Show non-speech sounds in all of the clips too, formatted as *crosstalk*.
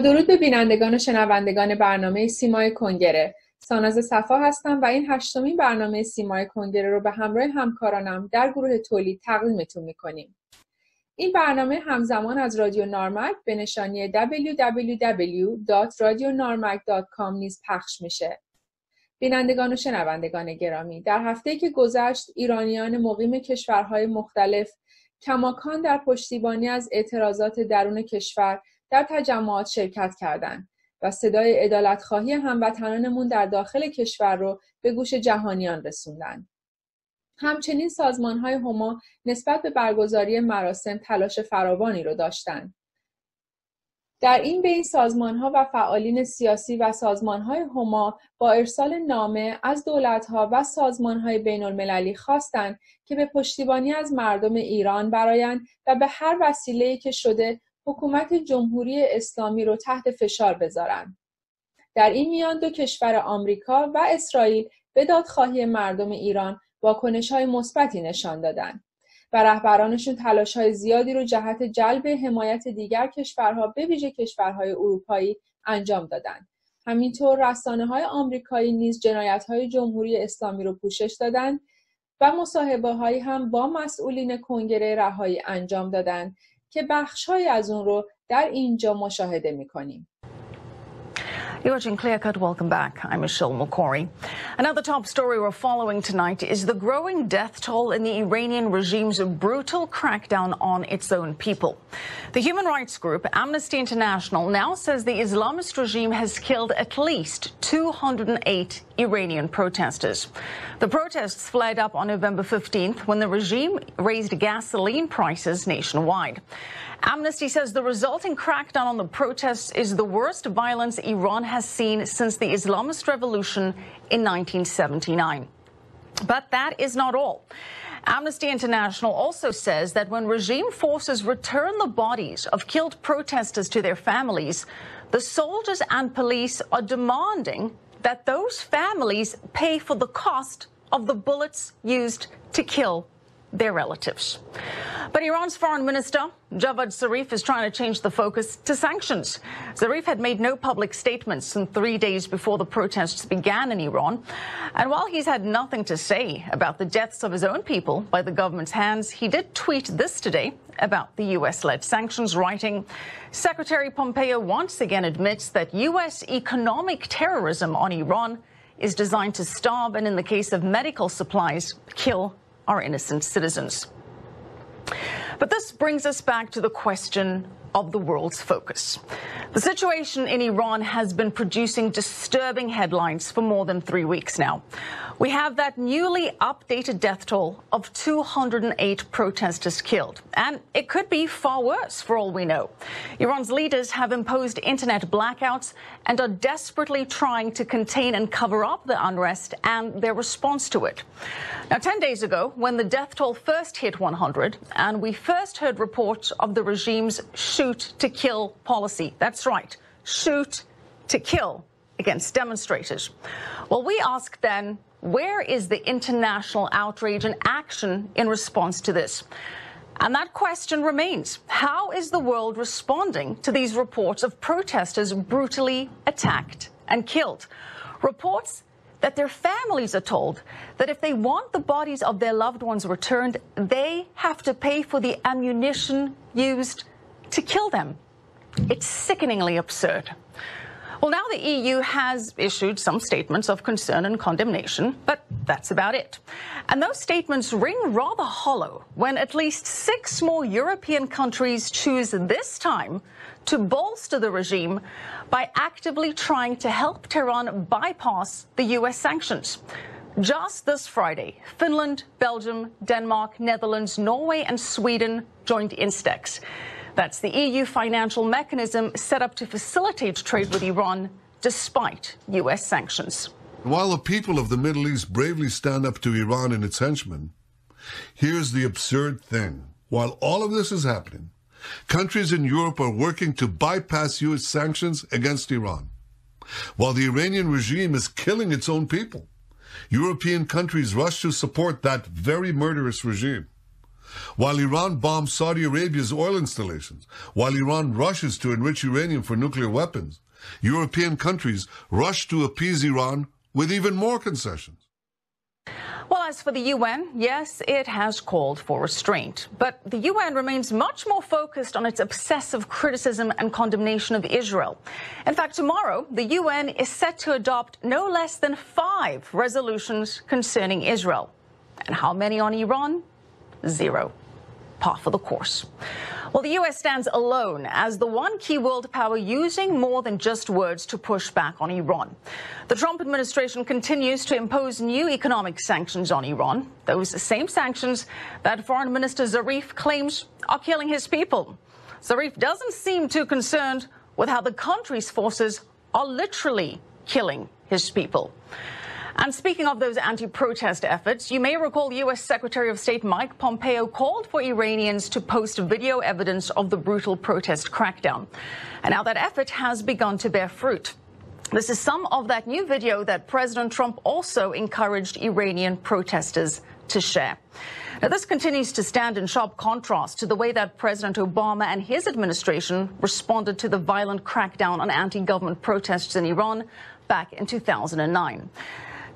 درود به بینندگان و شنوندگان برنامه سیمای کنگره ساناز صفا هستم و این هشتمین برنامه سیمای کنگره رو به همراه همکارانم در گروه تولید تقدیمتون می‌کنیم این برنامه همزمان از رادیو نارمک به نشانی www.radionarmak.com نیز پخش میشه. بینندگان و شنوندگان گرامی در هفته که گذشت ایرانیان مقیم کشورهای مختلف کماکان در پشتیبانی از اعتراضات درون کشور در تجمعات شرکت کردند و صدای عدالتخواهی هموطنانمون در داخل کشور رو به گوش جهانیان رسوندن. همچنین سازمان های هما نسبت به برگزاری مراسم تلاش فراوانی رو داشتند. در این بین سازمان ها و فعالین سیاسی و سازمان های هما با ارسال نامه از دولت ها و سازمان های بین المللی خواستند که به پشتیبانی از مردم ایران برایند و به هر وسیله که شده حکومت جمهوری اسلامی رو تحت فشار بذارند. در این میان دو کشور آمریکا و اسرائیل به دادخواهی مردم ایران واکنش های مثبتی نشان دادند و رهبرانشون تلاش های زیادی رو جهت جلب حمایت دیگر کشورها به ویژه کشورهای اروپایی انجام دادند. همینطور رسانه های آمریکایی نیز جنایت های جمهوری اسلامی رو پوشش دادند و مصاحبه هایی هم با مسئولین کنگره رهایی انجام دادند که بخشهایی از اون رو در اینجا مشاهده می‌کنیم. You're watching Clear Cut. Welcome back. I'm Michelle McCory. Another top story we're following tonight is the growing death toll in the Iranian regime's brutal crackdown on its own people. The human rights group Amnesty International now says the Islamist regime has killed at least 208 Iranian protesters. The protests flared up on November 15th when the regime raised gasoline prices nationwide. Amnesty says the resulting crackdown on the protests is the worst violence Iran has seen since the Islamist revolution in 1979. But that is not all. Amnesty International also says that when regime forces return the bodies of killed protesters to their families, the soldiers and police are demanding that those families pay for the cost of the bullets used to kill their relatives. But Iran's foreign minister, Javad Zarif, is trying to change the focus to sanctions. Zarif had made no public statements in three days before the protests began in Iran. And while he's had nothing to say about the deaths of his own people by the government's hands, he did tweet this today about the U.S. led sanctions, writing Secretary Pompeo once again admits that U.S. economic terrorism on Iran is designed to starve and, in the case of medical supplies, kill our innocent citizens. But this brings us back to the question of the world's focus. The situation in Iran has been producing disturbing headlines for more than three weeks now. We have that newly updated death toll of 208 protesters killed. And it could be far worse for all we know. Iran's leaders have imposed internet blackouts and are desperately trying to contain and cover up the unrest and their response to it. Now, 10 days ago, when the death toll first hit 100, and we first heard reports of the regime's shoot to kill policy. That's right, shoot to kill against demonstrators. Well, we ask then, where is the international outrage and action in response to this? And that question remains. How is the world responding to these reports of protesters brutally attacked and killed? Reports that their families are told that if they want the bodies of their loved ones returned, they have to pay for the ammunition used to kill them. It's sickeningly absurd. Well, now the EU has issued some statements of concern and condemnation, but that's about it. And those statements ring rather hollow when at least six more European countries choose this time to bolster the regime by actively trying to help Tehran bypass the US sanctions. Just this Friday, Finland, Belgium, Denmark, Netherlands, Norway, and Sweden joined Instex. That's the EU financial mechanism set up to facilitate trade with Iran despite US sanctions. While the people of the Middle East bravely stand up to Iran and its henchmen, here's the absurd thing. While all of this is happening, countries in Europe are working to bypass US sanctions against Iran. While the Iranian regime is killing its own people, European countries rush to support that very murderous regime. While Iran bombs Saudi Arabia's oil installations, while Iran rushes to enrich uranium for nuclear weapons, European countries rush to appease Iran with even more concessions. Well, as for the UN, yes, it has called for restraint. But the UN remains much more focused on its obsessive criticism and condemnation of Israel. In fact, tomorrow, the UN is set to adopt no less than five resolutions concerning Israel. And how many on Iran? Zero. Par for the course. Well, the U.S. stands alone as the one key world power using more than just words to push back on Iran. The Trump administration continues to impose new economic sanctions on Iran, those same sanctions that Foreign Minister Zarif claims are killing his people. Zarif doesn't seem too concerned with how the country's forces are literally killing his people. And speaking of those anti-protest efforts, you may recall U.S. Secretary of State Mike Pompeo called for Iranians to post video evidence of the brutal protest crackdown. And now that effort has begun to bear fruit. This is some of that new video that President Trump also encouraged Iranian protesters to share. Now, this continues to stand in sharp contrast to the way that President Obama and his administration responded to the violent crackdown on anti-government protests in Iran back in 2009.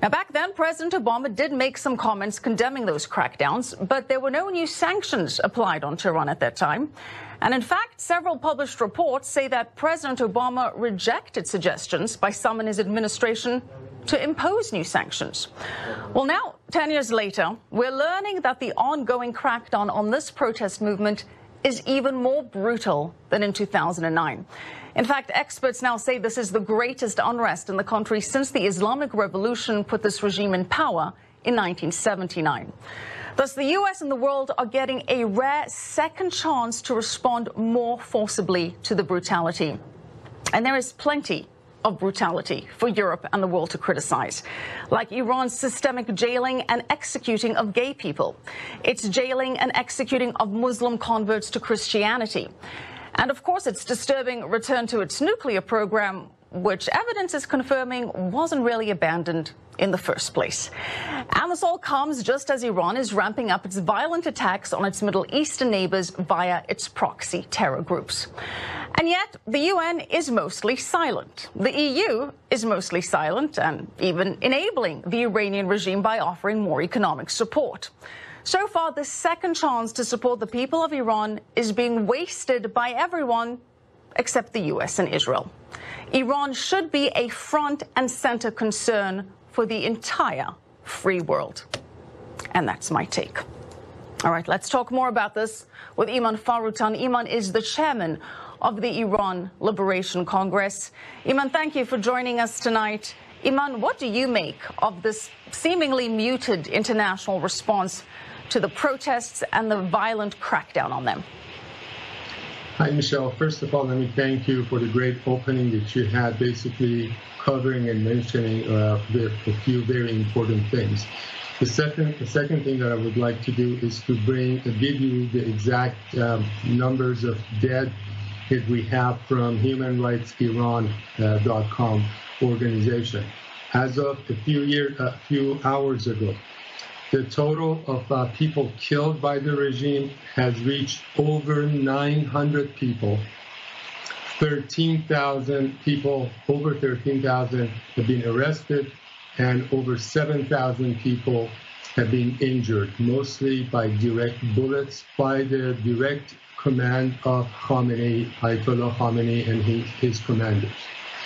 Now, back then, President Obama did make some comments condemning those crackdowns, but there were no new sanctions applied on Tehran at that time. And in fact, several published reports say that President Obama rejected suggestions by some in his administration to impose new sanctions. Well, now, 10 years later, we're learning that the ongoing crackdown on this protest movement is even more brutal than in 2009. In fact, experts now say this is the greatest unrest in the country since the Islamic Revolution put this regime in power in 1979. Thus, the U.S. and the world are getting a rare second chance to respond more forcibly to the brutality. And there is plenty of brutality for Europe and the world to criticize, like Iran's systemic jailing and executing of gay people, its jailing and executing of Muslim converts to Christianity, and of course, its disturbing return to its nuclear program, which evidence is confirming wasn't really abandoned in the first place. And this all comes just as Iran is ramping up its violent attacks on its Middle Eastern neighbors via its proxy terror groups. And yet, the UN is mostly silent. The EU is mostly silent and even enabling the Iranian regime by offering more economic support. So far, the second chance to support the people of Iran is being wasted by everyone except the US and Israel. Iran should be a front and center concern for the entire free world. And that's my take. All right, let's talk more about this with Iman Faroutan. Iman is the chairman of the Iran Liberation Congress. Iman, thank you for joining us tonight. Iman, what do you make of this seemingly muted international response to the protests and the violent crackdown on them. Hi, Michelle. First of all, let me thank you for the great opening that you had, basically covering and mentioning uh, a few very important things. The second, the second thing that I would like to do is to bring, give you the exact um, numbers of dead that we have from HumanRightsIran.com organization. As of a few years, a few hours ago, the total of uh, people killed by the regime has reached over 900 people. 13,000 people, over 13,000 have been arrested, and over 7,000 people have been injured, mostly by direct bullets by the direct command of Khamenei, Ayatollah Khamenei, and his, his commanders.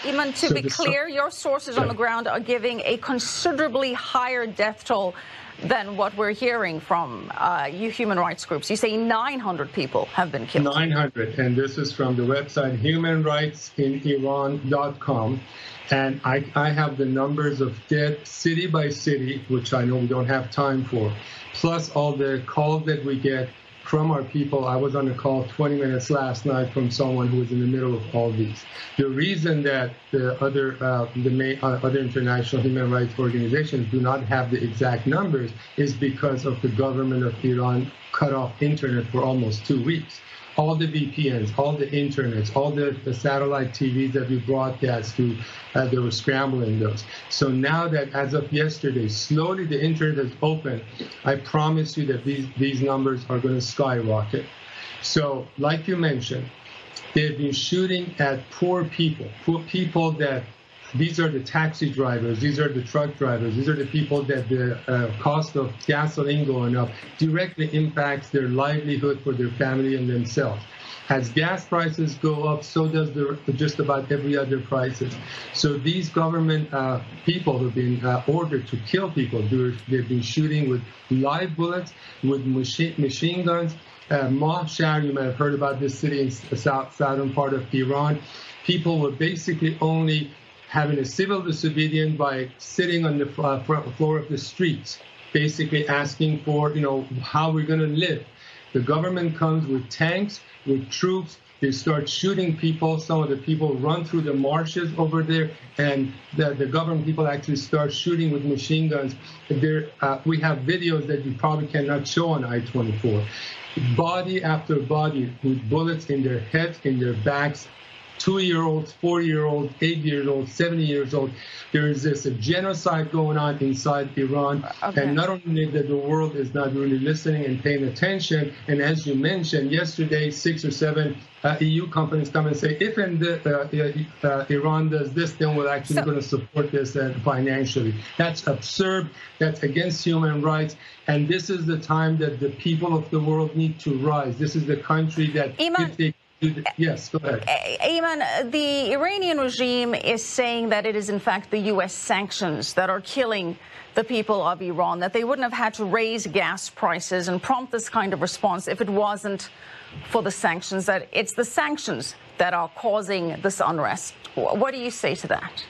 Iman, to so be clear, your sources on the ground are giving a considerably higher death toll than what we're hearing from uh, you human rights groups. You say 900 people have been killed. 900, and this is from the website humanrightsiniran.com. And I, I have the numbers of dead city by city, which I know we don't have time for, plus all the calls that we get from our people. I was on a call 20 minutes last night from someone who was in the middle of all these. The reason that the other uh, the main, uh, other international human rights organizations do not have the exact numbers is because of the government of Iran cut off internet for almost two weeks. All the VPNs, all the internets, all the, the satellite TVs that we broadcast to, uh, they were scrambling those. So now that as of yesterday, slowly the internet is open, I promise you that these, these numbers are going to skyrocket. So like you mentioned, they've been shooting at poor people, poor people that these are the taxi drivers, these are the truck drivers, these are the people that the uh, cost of gasoline going up directly impacts their livelihood for their family and themselves. As gas prices go up, so does the, just about every other prices. So these government uh, people who've been uh, ordered to kill people, they've been shooting with live bullets, with machine, machine guns. Uh, Mahshar, you might have heard about this city in the south, southern part of Iran. People were basically only having a civil disobedience by sitting on the uh, floor of the streets, basically asking for, you know, how we're going to live. The government comes with tanks, with troops. They start shooting people. Some of the people run through the marshes over there, and the, the government people actually start shooting with machine guns. There, uh, we have videos that you probably cannot show on I-24. Body after body with bullets in their heads, in their backs, two-year-olds, four-year-olds, eight-year-olds, 70 years old. There is this a genocide going on inside Iran, okay. and not only that the world is not really listening and paying attention. And as you mentioned yesterday, six or seven uh, EU companies come and say, if and uh, uh, Iran does this, then we're actually so, going to support this uh, financially. That's absurd. That's against human rights. And this is the time that the people of the world need to rise. This is the country that Iman, if they Yes, go ahead. Ayman, the Iranian regime is saying that it is, in fact, the U.S. sanctions that are killing the people of Iran, that they wouldn't have had to raise gas prices and prompt this kind of response if it wasn't for the sanctions, that it's the sanctions that are causing this unrest. What do you say to that?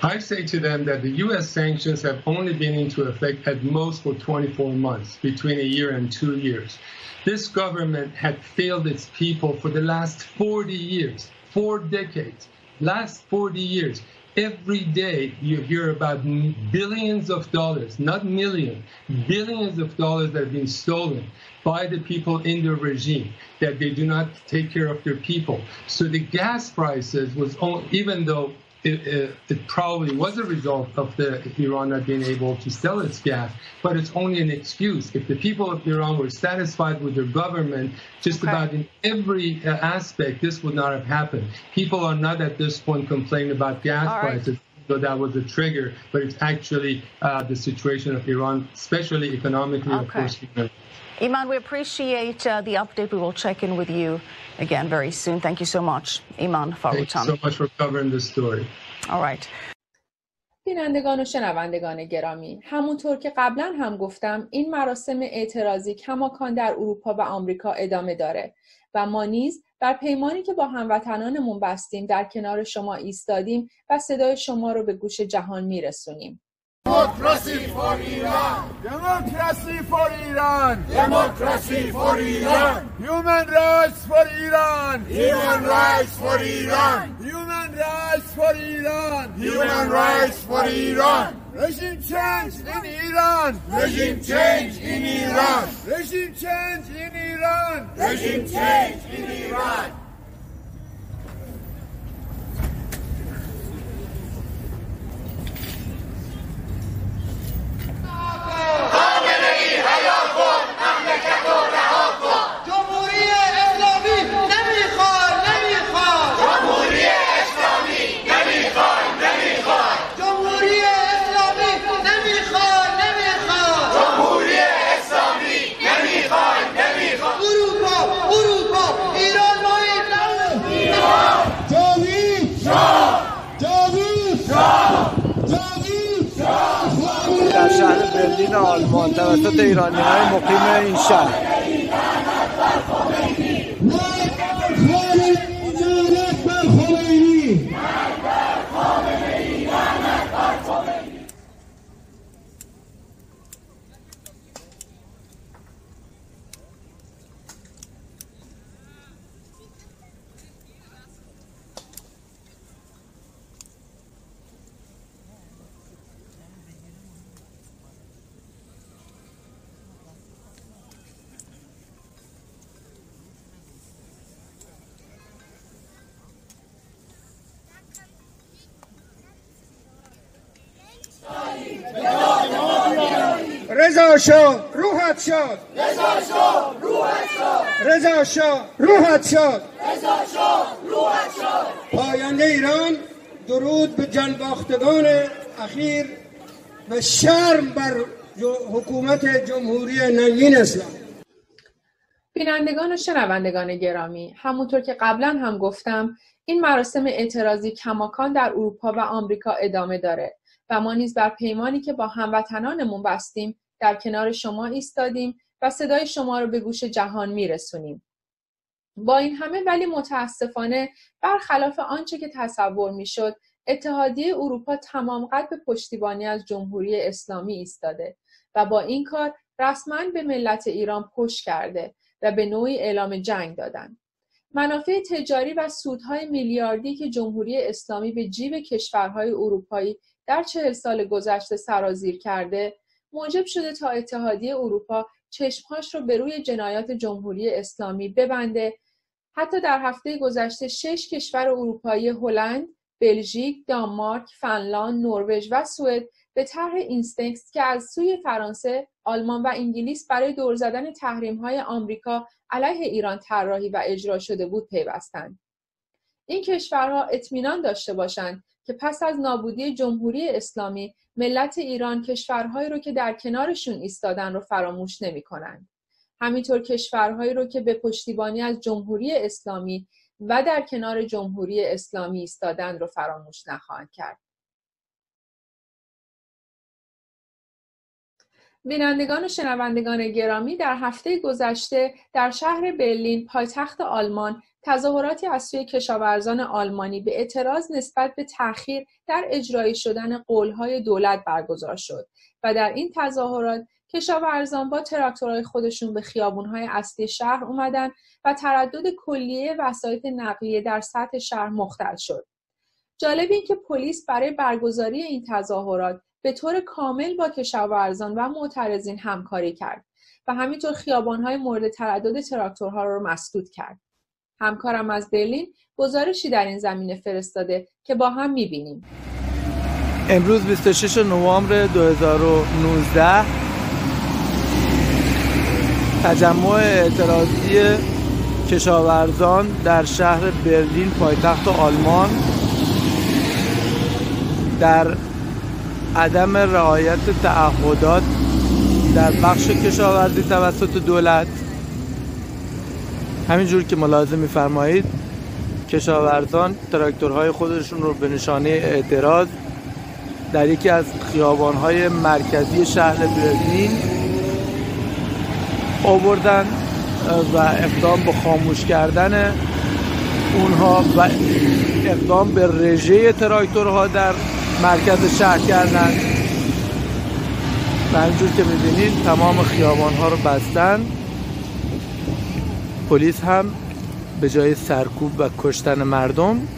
I say to them that the U.S. sanctions have only been into effect at most for 24 months, between a year and two years. This government had failed its people for the last 40 years, four decades, last 40 years. Every day you hear about billions of dollars, not millions, billions of dollars that have been stolen by the people in the regime, that they do not take care of their people. So the gas prices was, even though it, it, it, probably was a result of the Iran not being able to sell its gas, but it's only an excuse. If the people of Iran were satisfied with their government, just okay. about in every uh, aspect, this would not have happened. People are not at this point complaining about gas All prices. Right. So that was a trigger, but it's actually uh, the situation of Iran, especially economically, okay. of course. Iman, we appreciate uh, the update. We will check in with you again very soon. Thank you so much, Iman you so much for covering the story. All right. بینندگان و شنوندگان گرامی همونطور که قبلا هم گفتم این مراسم اعتراضی کماکان در اروپا و آمریکا ادامه داره و ما نیز بر پیمانی که با هموطنانمون بستیم در کنار شما ایستادیم و صدای شما رو به گوش جهان میرسونیم Democracy for Iran! Democracy for Iran! Democracy for Iran! Human rights for Iran! Human rights for Iran! Human rights for Iran! Human rights for Iran! Regime change in Iran! Regime change in Iran! Regime change in Iran! Regime change in Iran! شهر برلین آلمان توسط ایرانی های مقیم این شهر. رضا شاه روحت شاد. رضا شاه روحت شاد. رضا شاه روحت شاد. رضا شاه روحت شاد. پاینده ایران درود به جنباختگان اخیر و شرم بر حکومت جمهوری نوین اسلام. بینندگان و شنوندگان گرامی همونطور که قبلا هم گفتم این مراسم اعتراضی کماکان در اروپا و آمریکا ادامه داره و ما نیز بر پیمانی که با هموطنانمون بستیم در کنار شما ایستادیم و صدای شما رو به گوش جهان میرسونیم با این همه ولی متاسفانه برخلاف آنچه که تصور می‌شد اتحادیه اروپا تمام قد به پشتیبانی از جمهوری اسلامی ایستاده و با این کار رسما به ملت ایران پشت کرده و به نوعی اعلام جنگ دادند. منافع تجاری و سودهای میلیاردی که جمهوری اسلامی به جیب کشورهای اروپایی در چهل سال گذشته سرازیر کرده موجب شده تا اتحادیه اروپا چشمهاش رو به روی جنایات جمهوری اسلامی ببنده حتی در هفته گذشته شش کشور اروپایی هلند، بلژیک، دانمارک، فنلاند، نروژ و سوئد به طرح اینستکس که از سوی فرانسه، آلمان و انگلیس برای دور زدن تحریم آمریکا علیه ایران طراحی و اجرا شده بود پیوستند. این کشورها اطمینان داشته باشند که پس از نابودی جمهوری اسلامی ملت ایران کشورهایی رو که در کنارشون ایستادن رو فراموش نمی کنند. همینطور کشورهایی رو که به پشتیبانی از جمهوری اسلامی و در کنار جمهوری اسلامی ایستادن رو فراموش نخواهند کرد. بینندگان و شنوندگان گرامی در هفته گذشته در شهر برلین پایتخت آلمان تظاهراتی از سوی کشاورزان آلمانی به اعتراض نسبت به تأخیر در اجرایی شدن قولهای دولت برگزار شد و در این تظاهرات کشاورزان با تراکتورهای خودشون به خیابونهای اصلی شهر اومدن و تردد کلیه وسایط نقلیه در سطح شهر مختل شد. جالب این که پلیس برای برگزاری این تظاهرات به طور کامل با کشاورزان و معترضین همکاری کرد و همینطور خیابانهای مورد تردد تراکتورها را مسدود کرد. همکارم از برلین گزارشی در این زمینه فرستاده که با هم می‌بینیم. امروز 26 نوامبر 2019 تجمع اعتراضی کشاورزان در شهر برلین پایتخت آلمان در عدم رعایت تعهدات در بخش کشاورزی توسط دولت. همینجور که ملاحظه میفرمایید کشاورزان تراکتورهای خودشون رو به نشانه اعتراض در یکی از خیابانهای مرکزی شهر برلین آوردن و اقدام به خاموش کردن اونها و اقدام به رژه تراکتورها در مرکز شهر کردن. و که می‌بینید تمام خیابان ها رو بستن. پلیس هم به جای سرکوب و کشتن مردم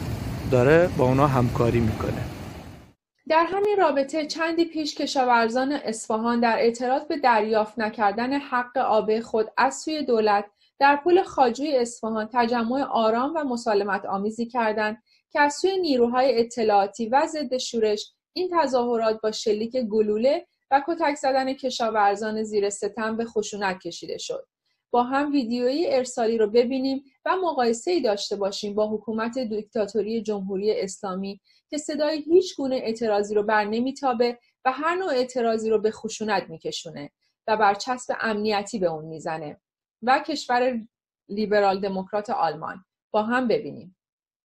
داره با اونا همکاری می‌کنه. در همین رابطه چندی پیش کشاورزان اصفهان در اعتراض به دریافت نکردن حق آب خود از سوی دولت در پل خاجوی اصفهان تجمع آرام و مسالمت آمیزی کردند. که از سوی نیروهای اطلاعاتی و ضد شورش این تظاهرات با شلیک گلوله و کتک زدن کشاورزان زیر ستم به خشونت کشیده شد. با هم ویدیویی ارسالی رو ببینیم و مقایسه ای داشته باشیم با حکومت دیکتاتوری جمهوری اسلامی که صدای هیچ گونه اعتراضی رو بر نمیتابه و هر نوع اعتراضی رو به خشونت میکشونه و بر چسب امنیتی به اون می‌زنه. و کشور لیبرال دموکرات آلمان. با هم ببینیم.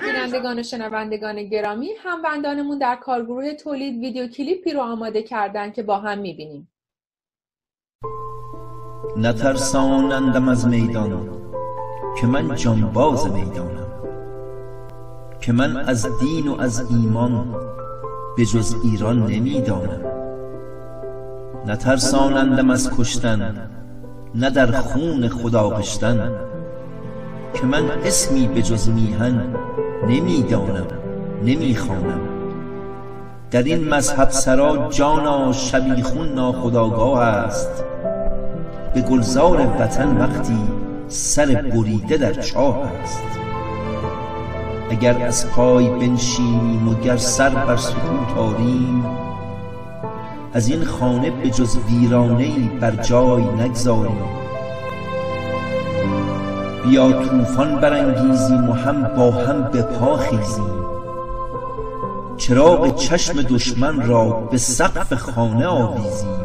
بینندگان و شنوندگان گرامی هموندانمون در کارگروه تولید ویدیو کلیپی رو آماده کردن که با هم می‌بینیم. نترسانندم از میدان که من جانباز می‌دانم که من از دین و از ایمان به جز ایران نمی‌دانم. نترسانندم از کشتن نه در خون خدا بشتن که من اسمی به جز میهن نمی‌دانم نمی‌خوانم. در این مذهب سرا جانا شبیخون ناخداگاه است. به گلزار وطن وقتی سر بریده در چاه است. اگر از پای بنشینیم و گر سر بر سکوت آریم از این خانه به جز ویرانه بر جای نگذاریم. بیا طوفان برانگیزیم و هم با هم به پا خیزیم چراغ چشم دشمن را به سقف خانه آویزیم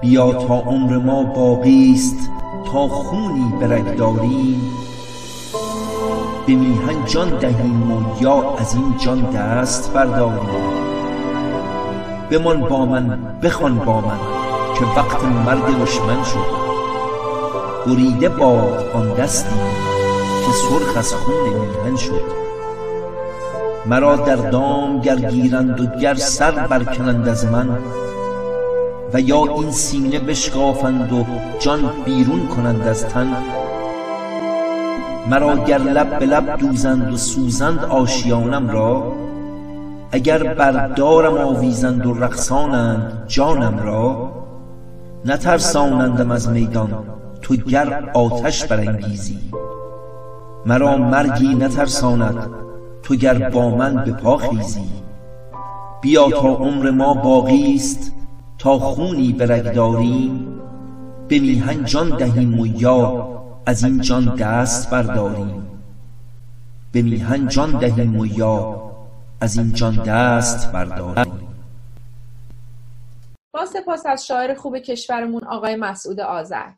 بیا تا عمر ما باقی است تا خونی به رگ داریم به میهن جان دهیم و یا از این جان دست برداریم بمان با من بخوان با من که وقت مرگ دشمن شد. بریده باد آن دستی که سرخ از خون میهن شد. مرا در دام گر گیرند و گر سر برکنند از من و یا این سینه بشکافند و جان بیرون کنند از تن مرا گر لب به لب دوزند و سوزند آشیانم را اگر بردارم آویزند و رقصانند جانم را نترسانندم از میدان. تو گر آتش برانگیزی. مرا مرگی نترساند تو گر با من به پا خیزی. بیا تا عمر ما باقی است تا خونی به رگ داریم. به میهن جان دهیم و یا از این جان دست برداریم. به میهن جان دهیم و یا از این جان دست برداریم. با سپاس از شاعر خوب کشورمون آقای مسعود آذر.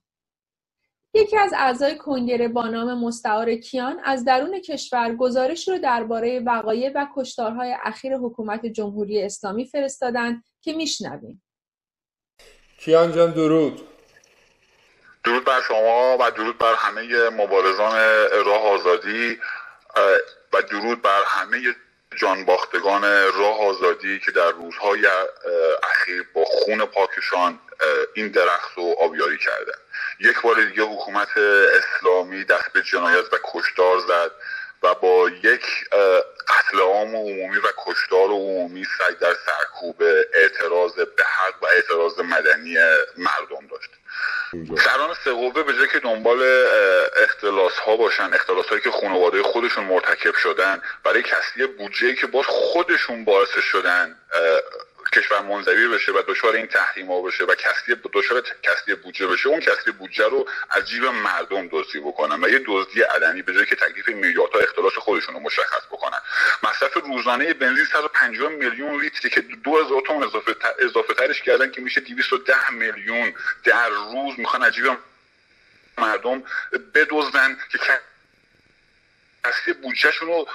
یکی از اعضای کنگره با نام مستعار کیان از درون کشور گزارش رو درباره وقایع و کشتارهای اخیر حکومت جمهوری اسلامی فرستادند که میشنویم. کیان جان درود. درود بر شما و درود بر همه مبارزان راه آزادی و درود بر همه جانباختگان راه آزادی که در روزهای اخیر با خون پاکشان این درخت رو آبیاری کردن یک بار دیگه حکومت اسلامی دست به جنایت و کشتار زد و با یک قتل عام عمومی و کشتار عمومی سعی در سرکوب اعتراض به حق و اعتراض مدنی مردم داشت. سران سقوبه به جای که دنبال اختلاس ها باشن اختلاس هایی که خانواده خودشون مرتکب شدن برای کسری بودجه که باز خودشون باعث شدن کشور منزوی بشه و دچار این تحریم ها بشه و کسری دچار کسری بودجه بشه اون کسری بودجه رو از جیب مردم دزدی بکنن و یه دزدی علنی به جای که تکلیف میلیاردها اختلاس خودشون رو مشخص بکنن. مصرف روزانه بنزین 150 میلیون لیتری که 2000 تومن اضافه اضافه ترش کردن که میشه 210 میلیون در روز می‌خوان از جیب مردم بدزدن که اصلی بودجهشون رو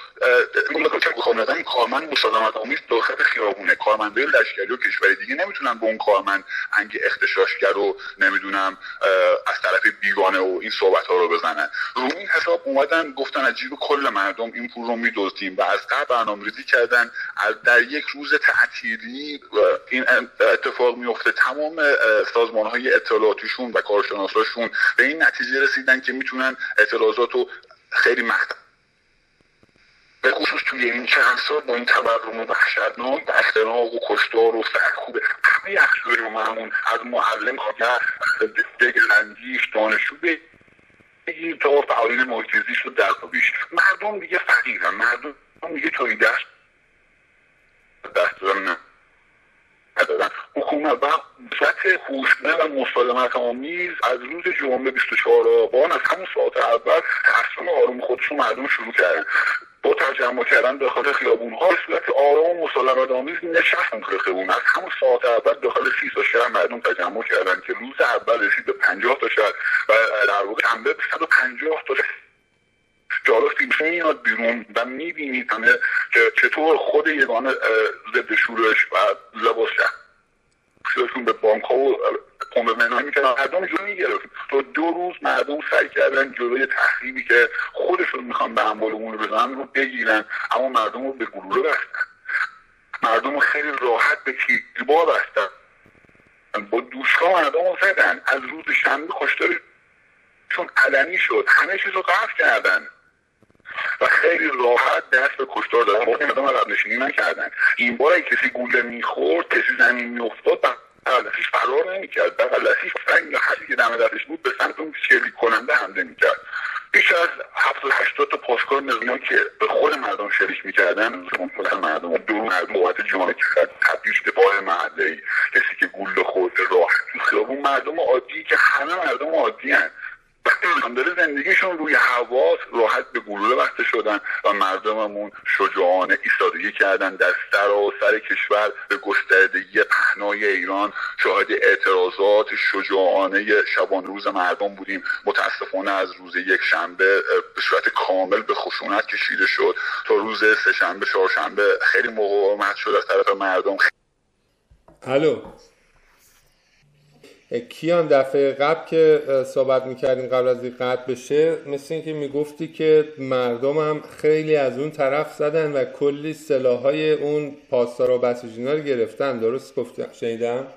کاملا کارمند مسالمت آمیز داخل خیابونه. کارمنده لشکری و کشور دیگه نمی‌تونن به اون کارمند انگ اختشاشگر رو نمی‌دونم از طرف بیگانه و این صحبت ها رو بزنن رو این حساب اومدن گفتن از جیب کل مردم این پول رو میدزدیم و از قبل برنامه ریزی کردن در یک روز تعطیلی این اتفاق میفته تمام سازمان های اطلاعاتیشون و کارشناساشون به این نتیجه رسیدن که می‌تونن اطلاعات رو خیلی مختلف به خصوص توی این چند سال با این تورم وحشتناک اختناق و کشتار و سرکوب همه معمون از معلم کارگر دگلندیش دانشجو بگیر تا فعالین محیطزیش رو در بیش مردم دیگه فقیرن. مردم دیگه توی دست دست دارن ندارن. حکومت و سطح و مسالمت آمیز از روز جمعه 24 آبان از همون ساعت اول تحصیل آروم خودشون مردم شروع کردن. با تجمع کردن داخل خیابون ها صورت آرام و مسالمت آمیز نشستن توی خیابون. از همون ساعت اول داخل سی تا شهر مردم تجمع کردن که روز اول رسید به 50 تا شهر و در واقع شنبه به 150 تا جالب فیلم این میاد بیرون و می‌بینید همه که چطور خود یگان ضد شورش و لباس شون به بانک ها و پمپ منهایی می‌کردن مردم جلو می‌گرفت. تا دو روز مردم سعی کردن جلوی تخریبی که خودشون می‌خوان به اموال رو بزنن رو بگیرن اما مردم رو به گلوله بستن. مردم رو خیلی راحت به تیربا بستن. با دوشها مردم رو زدن. از روز شنبه چون علنی شد. همه چیز رو کردن. و خیلی راحت دست به کشتار دادن. مردم عقب نشینی نکردن. این بار کسی گوله می‌خورد کسی زمین میافتاد بغلسیش فرار نمی‌کرد بغلسیش سنگ یا حدی که دم دستش بود به سمت اون شلیک کننده حمله می‌کرد بیش از هفتاد هشتاد تا پاسکار نظامی که به خود مردم شریک می‌کردن خود مردم دو مردم بابت جامعه که تبدیل دفاع محله کسی که گول خورد راه تو خیابون مردم عادی که همه مردم عادی هن. داره زندگیشون روی حواس راحت به گلوله بسته شدن و مردممون شجاعانه ایستادگی کردن در سر کشور به گستردگی پهنای ایران شاهد اعتراضات شجاعانه شبان روز مردم بودیم. متاسفانه از روز یک شنبه به صورت کامل به خشونت کشیده شد. تا روز سه شنبه چهارشنبه خیلی مقاومت شد از طرف مردم. الو. کیان دفعه قبل که صحبت می‌کردیم قبل از این قطع بشه مثل اینکه می‌گفتی که مردم هم خیلی از اون طرف زدن و کلی سلاحهای اون پاسدار و بسیجینا رو گرفتن. درست گفتم شنیدم.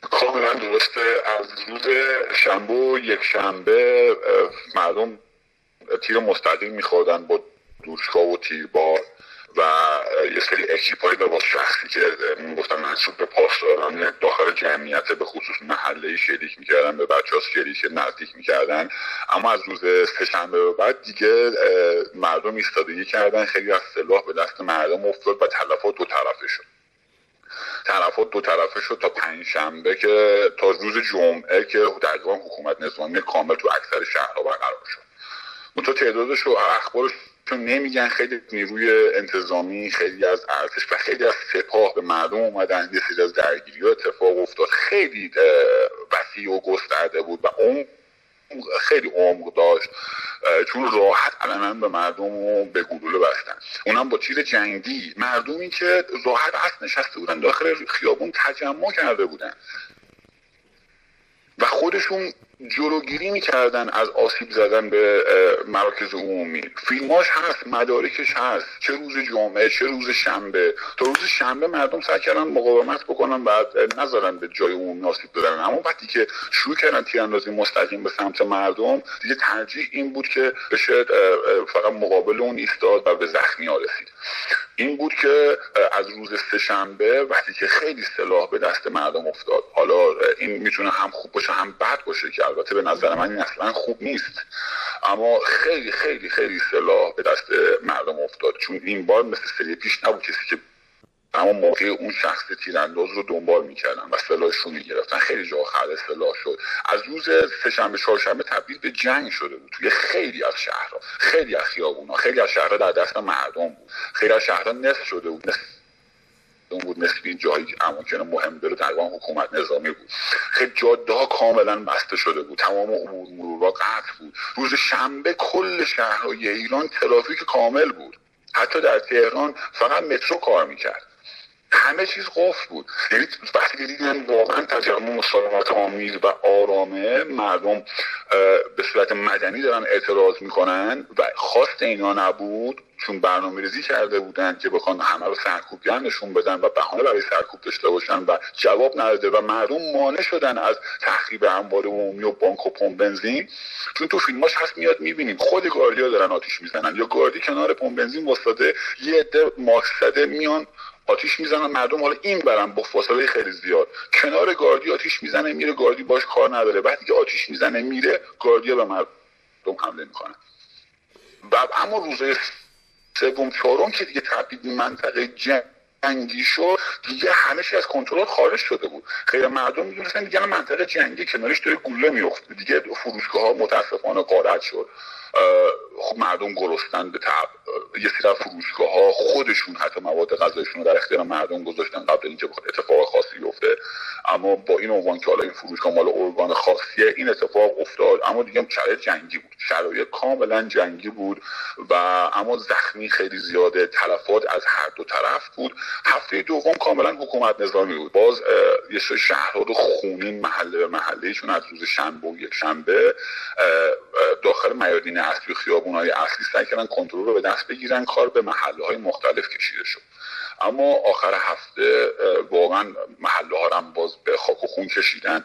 کاملا درسته از روز شنبه و یک شنبه مردم تیر مستقیم میخوردن با دوشکا و تیربار. و یه سری اکیپ های لباس شخصی که گفتن منصوب به پاسداران داخل جمعیت به خصوص محله شریک می‌کردن به بچه ها شریک نزدیک می‌کردن. اما از روز سهشنبه به بعد دیگه مردم ایستادگی کردن. خیلی از سلاح به دست مردم افتاد و تلفات دو طرفه شد. تلفات دو طرفه شد تا پنج شنبه که تا روز جمعه که تقریبا حکومت نظامی کامل تو اکثر شهرها برقرار شد. منتها تعدادش و اخبارش چون نمیگن خیلی نیروی انتظامی خیلی از ارتش و خیلی از سپاه به مردم اومدن یه سری از درگیری اتفاق افتاد. خیلی وسیع و گسترده بود و اون خیلی عمق داشت چون راحت علنا به مردم رو به گلوله بستن. اونم با تیر جنگی. مردمی که راحت هست نشسته بودن داخل خیابون تجمع کرده بودن. و خودشون جلوگیری می‌کردن از آسیب زدن به مراکز عمومی. فیلماش هست مدارکش هست. چه روز جمعه چه روز شنبه. تا روز شنبه مردم سعی کردن مقاومت بکنن و نذارن به جای عمومی آسیب بزنن. اما وقتی که شروع کردن تیراندازی مستقیم به سمت مردم دیگه ترجیح این بود که بشه فقط مقابل اون ایستاد و به زخمی ها رسید. این بود که از روز سهشنبه وقتی که خیلی سلاح به دست مردم افتاد. حالا این می‌تونه هم خوب باشه هم بد باشه که البته به نظر من این اصلا خوب نیست. اما خیلی خیلی خیلی سلاح به دست مردم افتاد. چون این بار مثل سری پیش نبود کسی که اما موقع اون شخص تیرانداز رو دنبال می‌کردن و سلاحش رو می‌گرفتن. خیلی جا خرد سلاح شد. از روز سهشنبه چهارشنبه تبدیل به جنگ شده بود توی خیلی از شهرها. خیلی از خیابونا. خیلی از شهرها در دست مردم بود. خیلی از شهرها نصف شده بود. اون بود. مثل این جایی که اماکن مهم داره تقریبا حکومت نظامی بود. خیلی جاده کاملا بسته شده بود. تمام امور مرورا قطع بود. روز شنبه کل شهرهای ایران ترافیک کامل بود. حتی در تهران فقط مترو کار می‌کرد. همه چیز قفل بود. یعنی وقتی که دیدن واقعا تجمع مسالمت آمیز و آرامه مردم به صورت مدنی دارن اعتراض می‌کنن و خواست اینا نبود چون برنامه ریزی کرده بودن که بخوان همه رو سرکوب نشون بدن و بهانه برای سرکوب داشته باشن و جواب نداده و مردم مانع شدن از تخریب اموال عمومی و بانک و پمپ بنزین. چون تو فیلماش هست میاد می‌بینیم خود گاردیا دارن آتیش می‌زنن. یا گاردی کنار پمپ بنزین واسطه یه عده ماکس میان آتیش می‌زنن مردم حالا این برن با فاصله خیلی زیاد. کنار گاردی آتیش می‌زنه میره گاردی باش کار نداره. وقتی که آتیش می‌زنه میره گاردیا به مردم حمله می‌کنه. و اما روز سوم چهارم که دیگه تبدیل منطقه جنگ جنگی شد دیگه همه از کنترل خارج شده بود. خیلی مردم می‌دونستن دیگه منطقه جنگی کنارش داره گوله میفته دیگه فروشگاه ها متاسفانه قارت شد. خب مردم گرستن به تب. یه سری فروشگاه ها خودشون حتی مواد غذایشون رو در اختیار مردم گذاشتن قبل اینکه اتفاق خاصی بیفته. اما با این عنوان که حالا این فروشگاه مال ارگان خاصیه این اتفاق افتاد. اما دیگه شرایط جنگی بود. شرایط کاملا جنگی بود و اما زخمی خیلی زیاده. تلفات از هر دو طرف بود. هفته دوم کاملا حکومت نظامی بود. باز یه شهرها رو خونین محله به محله چون از روز شنبه و یک شنبه داخل میادین اصلی خیابون های اصلی سعی کردن کنترل رو به دست بگیرن کار به محله های مختلف کشیده شد. اما آخر هفته واقعا محله ها هم باز به خاک و خون کشیدن.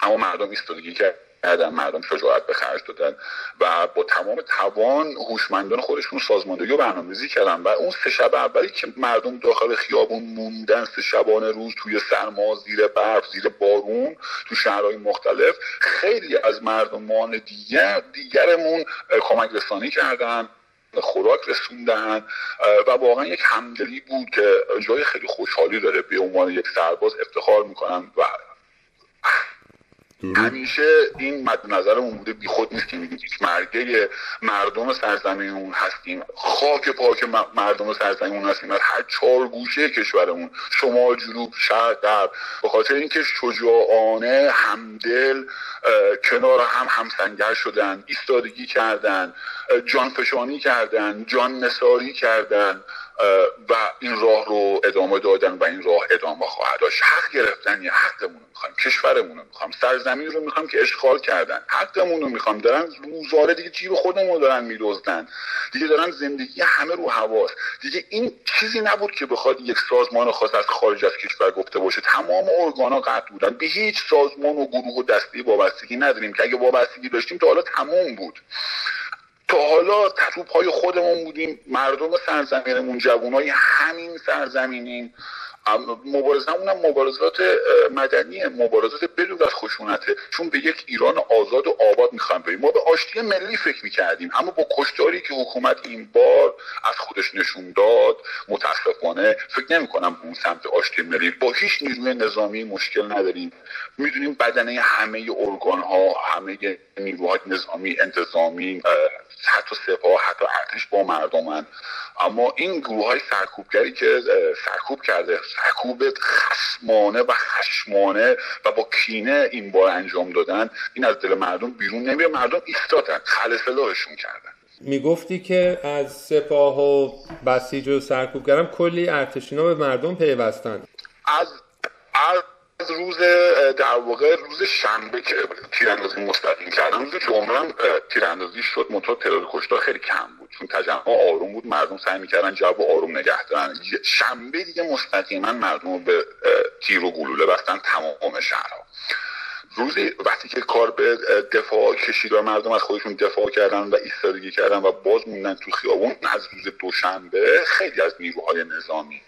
اما مردم ایستادگی کرد کردن مردم شجاعت به خرج دادن و با تمام توان هوشمندان خودشون سازماندهی و برنامه‌ریزی کردن و اون سه شب اولی که مردم داخل خیابون موندن سه شبانه روز توی سرما زیر برف زیر بارون تو شهرهای مختلف خیلی از مردمان دیگر دیگرمون کمک رسانی کردن خوراک رسوندن و واقعا یک همدلی بود که جای خیلی خوشحالی داره به عنوان یک سرباز افتخار می‌کنم و همیشه این مد نظرمون بوده بی خود نیست که میگیم یک مرگه مردم سرزمینمون هستیم. خاک پاک مردم سرزمینمون هستیم. از هر چهار گوشه کشورمون شمال جنوب شرق غرب به خاطر اینکه شجاعانه همدل کنار هم همسنگر شدن ایستادگی کردن جانفشانی کردن جان نساری کردن و این راه رو ادامه دادن و این راه ادامه خواهد داشت. حق گرفتن یه حقمون رو می‌خوایم کشورمون رو می‌خوایم سرزمین رو می‌خوایم که اشغال کردن. حقمون رو می‌خوایم. دارن روزاره دیگه جیب خودمون رو دارن میدزدن. دیگه دارن زندگی همه رو حواس. دیگه این چیزی نبود که بخواد یک سازمان خاص از خارج از کشور گفته باشه. تمام ارگانا قطع بودن. به هیچ سازمان و گروه و دسته وابستگی نداریم که اگه وابستگی داشتیم تا حالا تمام بود. حالا توپ های خودمون بودیم مردم سرزمینمون جوانای همین سرزمینیم. مبارزه هم مبارزات مدنی مبارزات بدون از خشونته. چون به یک ایران آزاد و آباد می‌خوایم بریم. ما به آشتی ملی فکر می‌کردیم. اما با کشتاری که حکومت این بار از خودش نشون داد متاسفانه فکر نمی کنم اون سمت آشتی ملی. با هیچ نیروی نظامی مشکل نداریم. می‌دونیم بدنه همه ارگان ها همه نیروهای نظامی انتظامی حتی سپاه حتی ارتش با مردمن. اما این گروه های سرکوبگری که سرکوب کرده سرکوب خسمانه و خشمانه و با کینه این بار انجام دادن. این از دل مردم بیرون نمیره مردم ایستادن خل سلاحشون کردن. می‌گفتی که از سپاه و بسیج و سرکوبگرم کلی ارتشینا به مردم پیوستن. از از روز در واقع روز شنبه که تیراندازی مستقیم کردن روز جمعه هم تیراندازی شد. منتها تعداد کشتار خیلی کم بود. چون تجمع آروم بود مردم سعی می‌کردن جواب آروم نگه دارن. شنبه دیگه مستقیما مردم رو به تیر و گلوله بستن تمام شهرها. روزی وقتی که کار به دفاع کشید و مردم از خودشون دفاع کردن و ایستادگی کردن و باز موندن تو خیابون از روز دوشنبه خیلی از نیروهای نظامی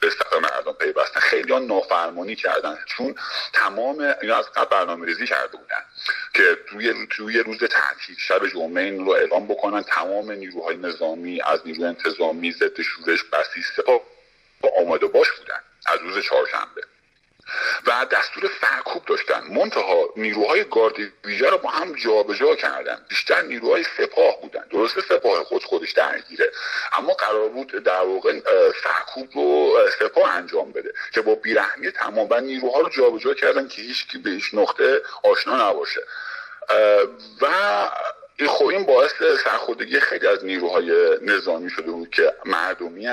به صف مردم پیوستن. خیلی ها نافرمانی کردن. چون تمام اینا از قبل برنامه ریزی کرده بودن که توی توی روز تعطیل شب جمعه این رو اعلام بکنن. تمام نیروهای نظامی از نیروی انتظامی ضد شورش بسیج سپاه با آماده باش بودن از روز چهارشنبه. و دستور سرکوب داشتن. منتها نیروهای گارد ویژه رو با هم جابجا کردن. بیشتر نیروهای سپاه بودن. درسته سپاه خود خودش درگیره. اما قرار بود در واقع سرکوب رو سپاه انجام بده که با بیرحمی تمام. و نیروها رو جابجا کردن که هیچ به هیچ نقطه آشنا نباشه. و این خب این باعث سرخودگی خیلی از نیروهای نظامی شده بود که مردمی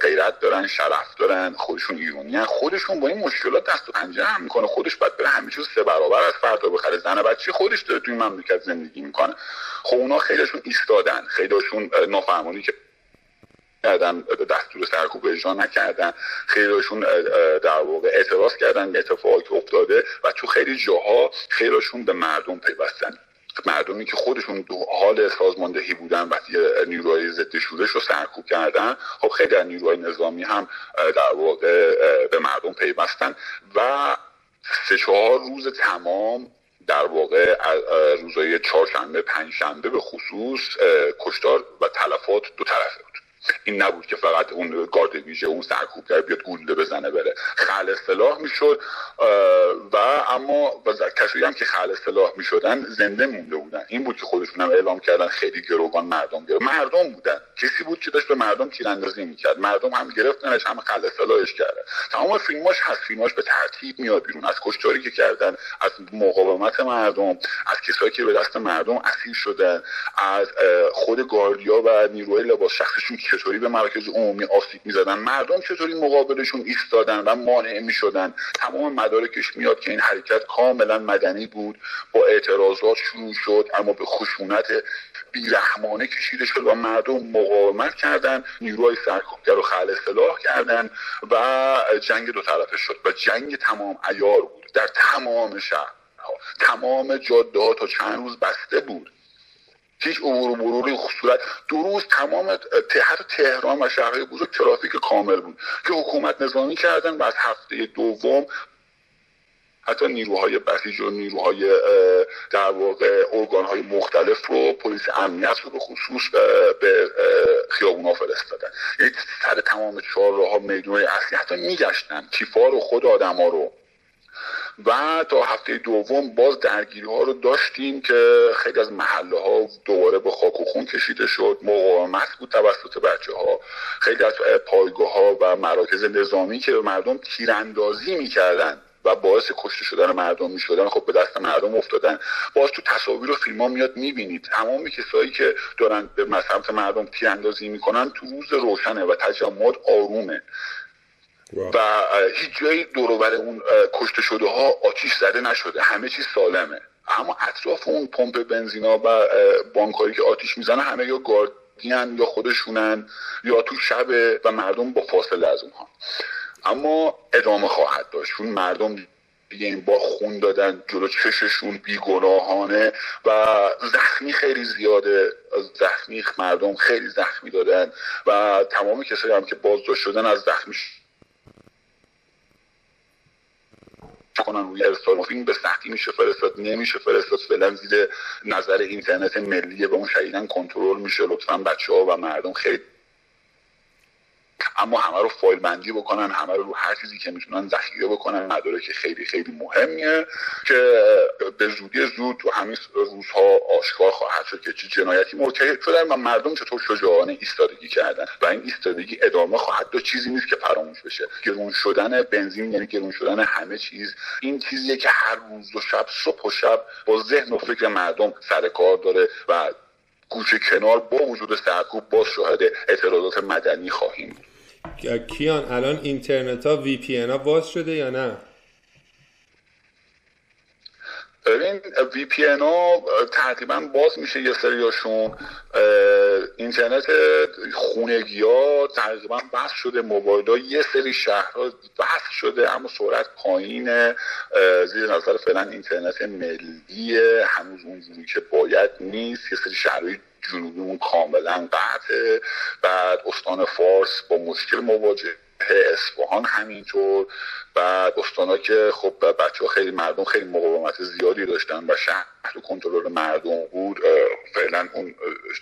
غیرت دارن شرف دارن خودشون ایرانی هن. خودشون با این مشکلات دست و پنجه هم می‌کنه. خودش باید بره چیز سه برابر از فردا بخره. زن بچه خودش داره توی مملکت زندگی می‌کنه؟ خب اونا خیلیشون ایستادن. خیلیشون نافرمانی که کردن دستور سرکوب اجرا نکردن. خیلیشون در واقع اعتراض کردن اتفاقی که افتاده و تو خیلی جاها خیلیشون به مردم پیوستن. مردمی که خودشون دو حال سازماندهی بودن وقتی نیروهای ضد شورش رو سرکوب کردن خب خیلی از نیروهای نظامی هم در واقع به مردم پیوستن. و سه چهار روز تمام در واقع روزهای چهارشنبه پنجشنبه به خصوص کشتار و تلفات دو طرفه این نبود که فقط اون گارد ویژه اون سرکوبگر بیاد گوله بزنه بره. خل سلاح می‌شد و اما کسایی هم که خل سلاح می‌شدن زنده مونده بودن. این بود که خودشون هم اعلام کردن خیلی گروگان مردم گرفت. مردم بودن. کسی بود که داشت به مردم تیراندازی می‌کرد. مردم هم گرفتنش هم خل سلاحش کرده. تمام فیلماش هست. فیلماش به ترتیب میاد بیرون. از کشتاری که کردن از مقاومت مردم از کسایی که به دست مردم اسیر شدن از خود گاردیا و نیروهای لباس شخصشون چطوری به مراکز عمومی آسیب می‌زدن؟ مردم چطوری مقابلشون ایستادن و مانع می‌شدن؟ تمام مدارکش میاد که این حرکت کاملا مدنی بود با اعتراضات شروع شد اما به خشونت بیرحمانه کشیده شد و مردم مقاومت کردن نیروهای سرکوبگر رو خل سلاح کردن و جنگ دو طرفه شد و جنگ تمام ایار بود. در تمام شهر تمام جاده ها تا چند روز بسته بود. هیچ عبور و مروری صورت. دو روز تمام حتی تهران و شهرهای بزرگ ترافیک کامل بود که حکومت نظامی کردن و از هفته دوم حتی نیروهای بسیج و نیروهای در واقع ارگانهای مختلف رو پلیس امنیت رو به خصوص به خیابونا فرستادن. یعنی سر تمام چهار ها میدون اصلی حتی میگشتن. کیفا رو خود آدما رو. و تا هفته دوم باز درگیری ها رو داشتیم که خیلی از محله ها دوباره به خاک و خون کشیده شد. مقاومت بود توسط بچه ها خیلی از پایگاه ها و مراکز نظامی که به مردم تیراندازی می‌کردن و باعث کشته شدن مردم می شدن خب به دست مردم افتادن. باز تو تصاویر و فیلم ها میاد می‌بینید. تمام کسایی که دارن به سمت مردم تیراندازی می‌کنن تو روز روشنه و تجمعات آرومه. و هیچ جایی دوروبر اون کشته شده ها آتیش زده نشده. همه چیز سالمه. اما اطراف اون پمپ بنزینا و بانکاری که آتیش می‌زنه همه یا گاردین یا خودشونن یا تو شب و مردم با فاصله از اونها. اما ادامه خواهد داشت. چون مردم دیگه با خون دادن جلو چششون بیگناهانه و زخمی خیلی زیاده. زخمی مردم خیلی زخمی دادن و تمام کسایی هم که بازداشت شدن از زخمی کنن روی ارسال فیلم به سختی میشه فرستاد نمیشه فرستاد فعلا زیر نظر اینترنت ملیه به اون شدیدن کنترل میشه لطفا بچه ها و مردم خیلی اما همه رو فایل بندی بکنن همه رو رو هر چیزی که می‌تونن ذخیره بکنن که خیلی خیلی مهمیه که به زودی زود تو همین روزها آشکار خواهد شد که چه جنایتی مرتکب شدن و مردم چطور شجاعانه ایستادگی کردن و این ایستادگی ادامه خواهد داشت. چیزی نیست که فراموش بشه. گرون شدن بنزین یعنی گرون شدن همه چیز. این چیزیه که هر روز و شب صبح و شب با ذهن و فکر مردم سر کار داره و گوشه کنار با وجود سرکوب باز شاهد اعتراضات مدنی خواهیم کیان الان اینترنت ها وی پی ها باز شده یا نه؟ ببین وی پی ها تقریبا باز میشه یه سریاشون. اینترنت خونگی ها تقریبا بس شده موبایل ها یه سری شهرها بس شده اما سرعت پایین زیر نظر فعلا اینترنت ملی هنوز اونجوری که باید نیست. یه سری شهرهای جنوبیمون کاملا قطعه. بعد استان فارس با مشکل مواجه اصفهان همینطور. بعد استانا که خب بچه ها خیلی مردم خیلی مقاومت زیادی داشتن و شهر تو کنترل مردم بود فعلا اون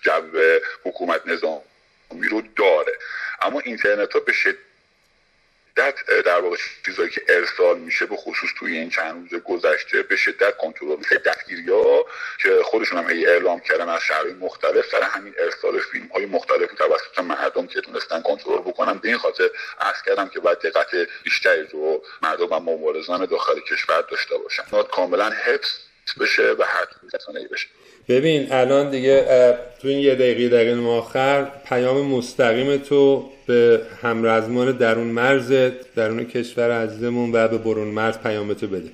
جو حکومت نظامی رو داره. اما اینترنت ها به شدت شدت در واقع چیزایی که ارسال میشه به خصوص توی این چند روز گذشته به شدت کنترل میشه. دستگیری ها که خودشون هم اعلام کردن از شهرهای مختلف سر همین ارسال فیلم های مختلف توسط مردم که تونستن کنترل بکنن. به این خاطر عرض کردم که باید دقت بیشتری رو مردم و مبارزان داخل کشور داشته باشن. کاملا حفظ بشه و هر بشه. ببین الان دیگه تو این یه دقیقه دقیقه آخر پیام مستقیم تو به همرزمان درون مرزت درون کشور عزیزمون و به برون مرز پیامتو بده.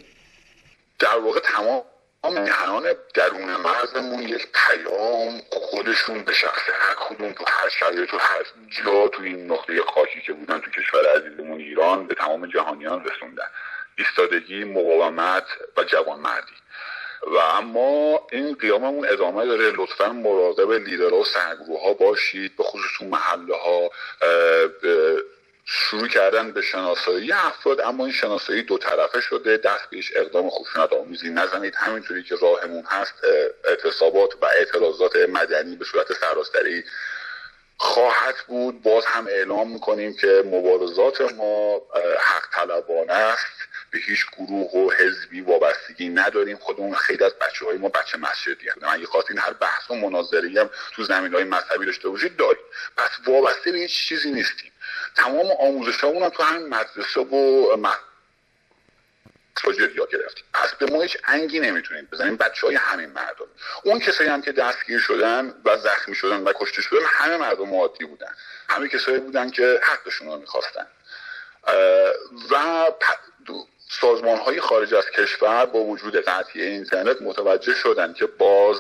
در واقع تمام میهنان درون مرزمون یک پیام خودشون به شخص هر کدوم تو هر شرایط تو هر جا تو این نقطه خاکی که بودن تو کشور عزیزمون ایران به تمام جهانیان رسوندن. ایستادگی مقاومت و جوانمردی. و اما این قیاممون ادامه داره. لطفا مراقب لیدرها و سرگروه باشید. به خصوص محله ها شروع کردن به شناسایی افراد. اما این شناسایی دو طرفه شده. دست پیش اقدام خشونت آمیزی نزنید. همینطوری که راهمون هست اعتصابات و اعتراضات مدنی به صورت سراسری خواهد بود. باز هم اعلام می‌کنیم که مبارزات ما حق طلبانه است. به هیچ گروه و حزبی وابستگی نداریم. خودمون خیلی از بچه های ما بچه مسجدی هم اگه خواستین هر بحث و مناظری هم تو زمین های مذهبی داشته باشید داریم. پس وابسته به هیچ چیزی نیستیم. تمام آموزش هم تو همین مدرسه و مساجد یاد گرفتیم. پس به ما هیچ انگی نمی‌تونیم بزنیم بچه های همین مردم. اون کسایی هم که دستگیر شدن و زخمی شدن و کشته شدن همه مردم عادی بودن. همه کسایی بودن که حقشون رو می‌خواستن. و سازمان های خارج از کشور با وجود قطعی اینترنت متوجه شدن که باز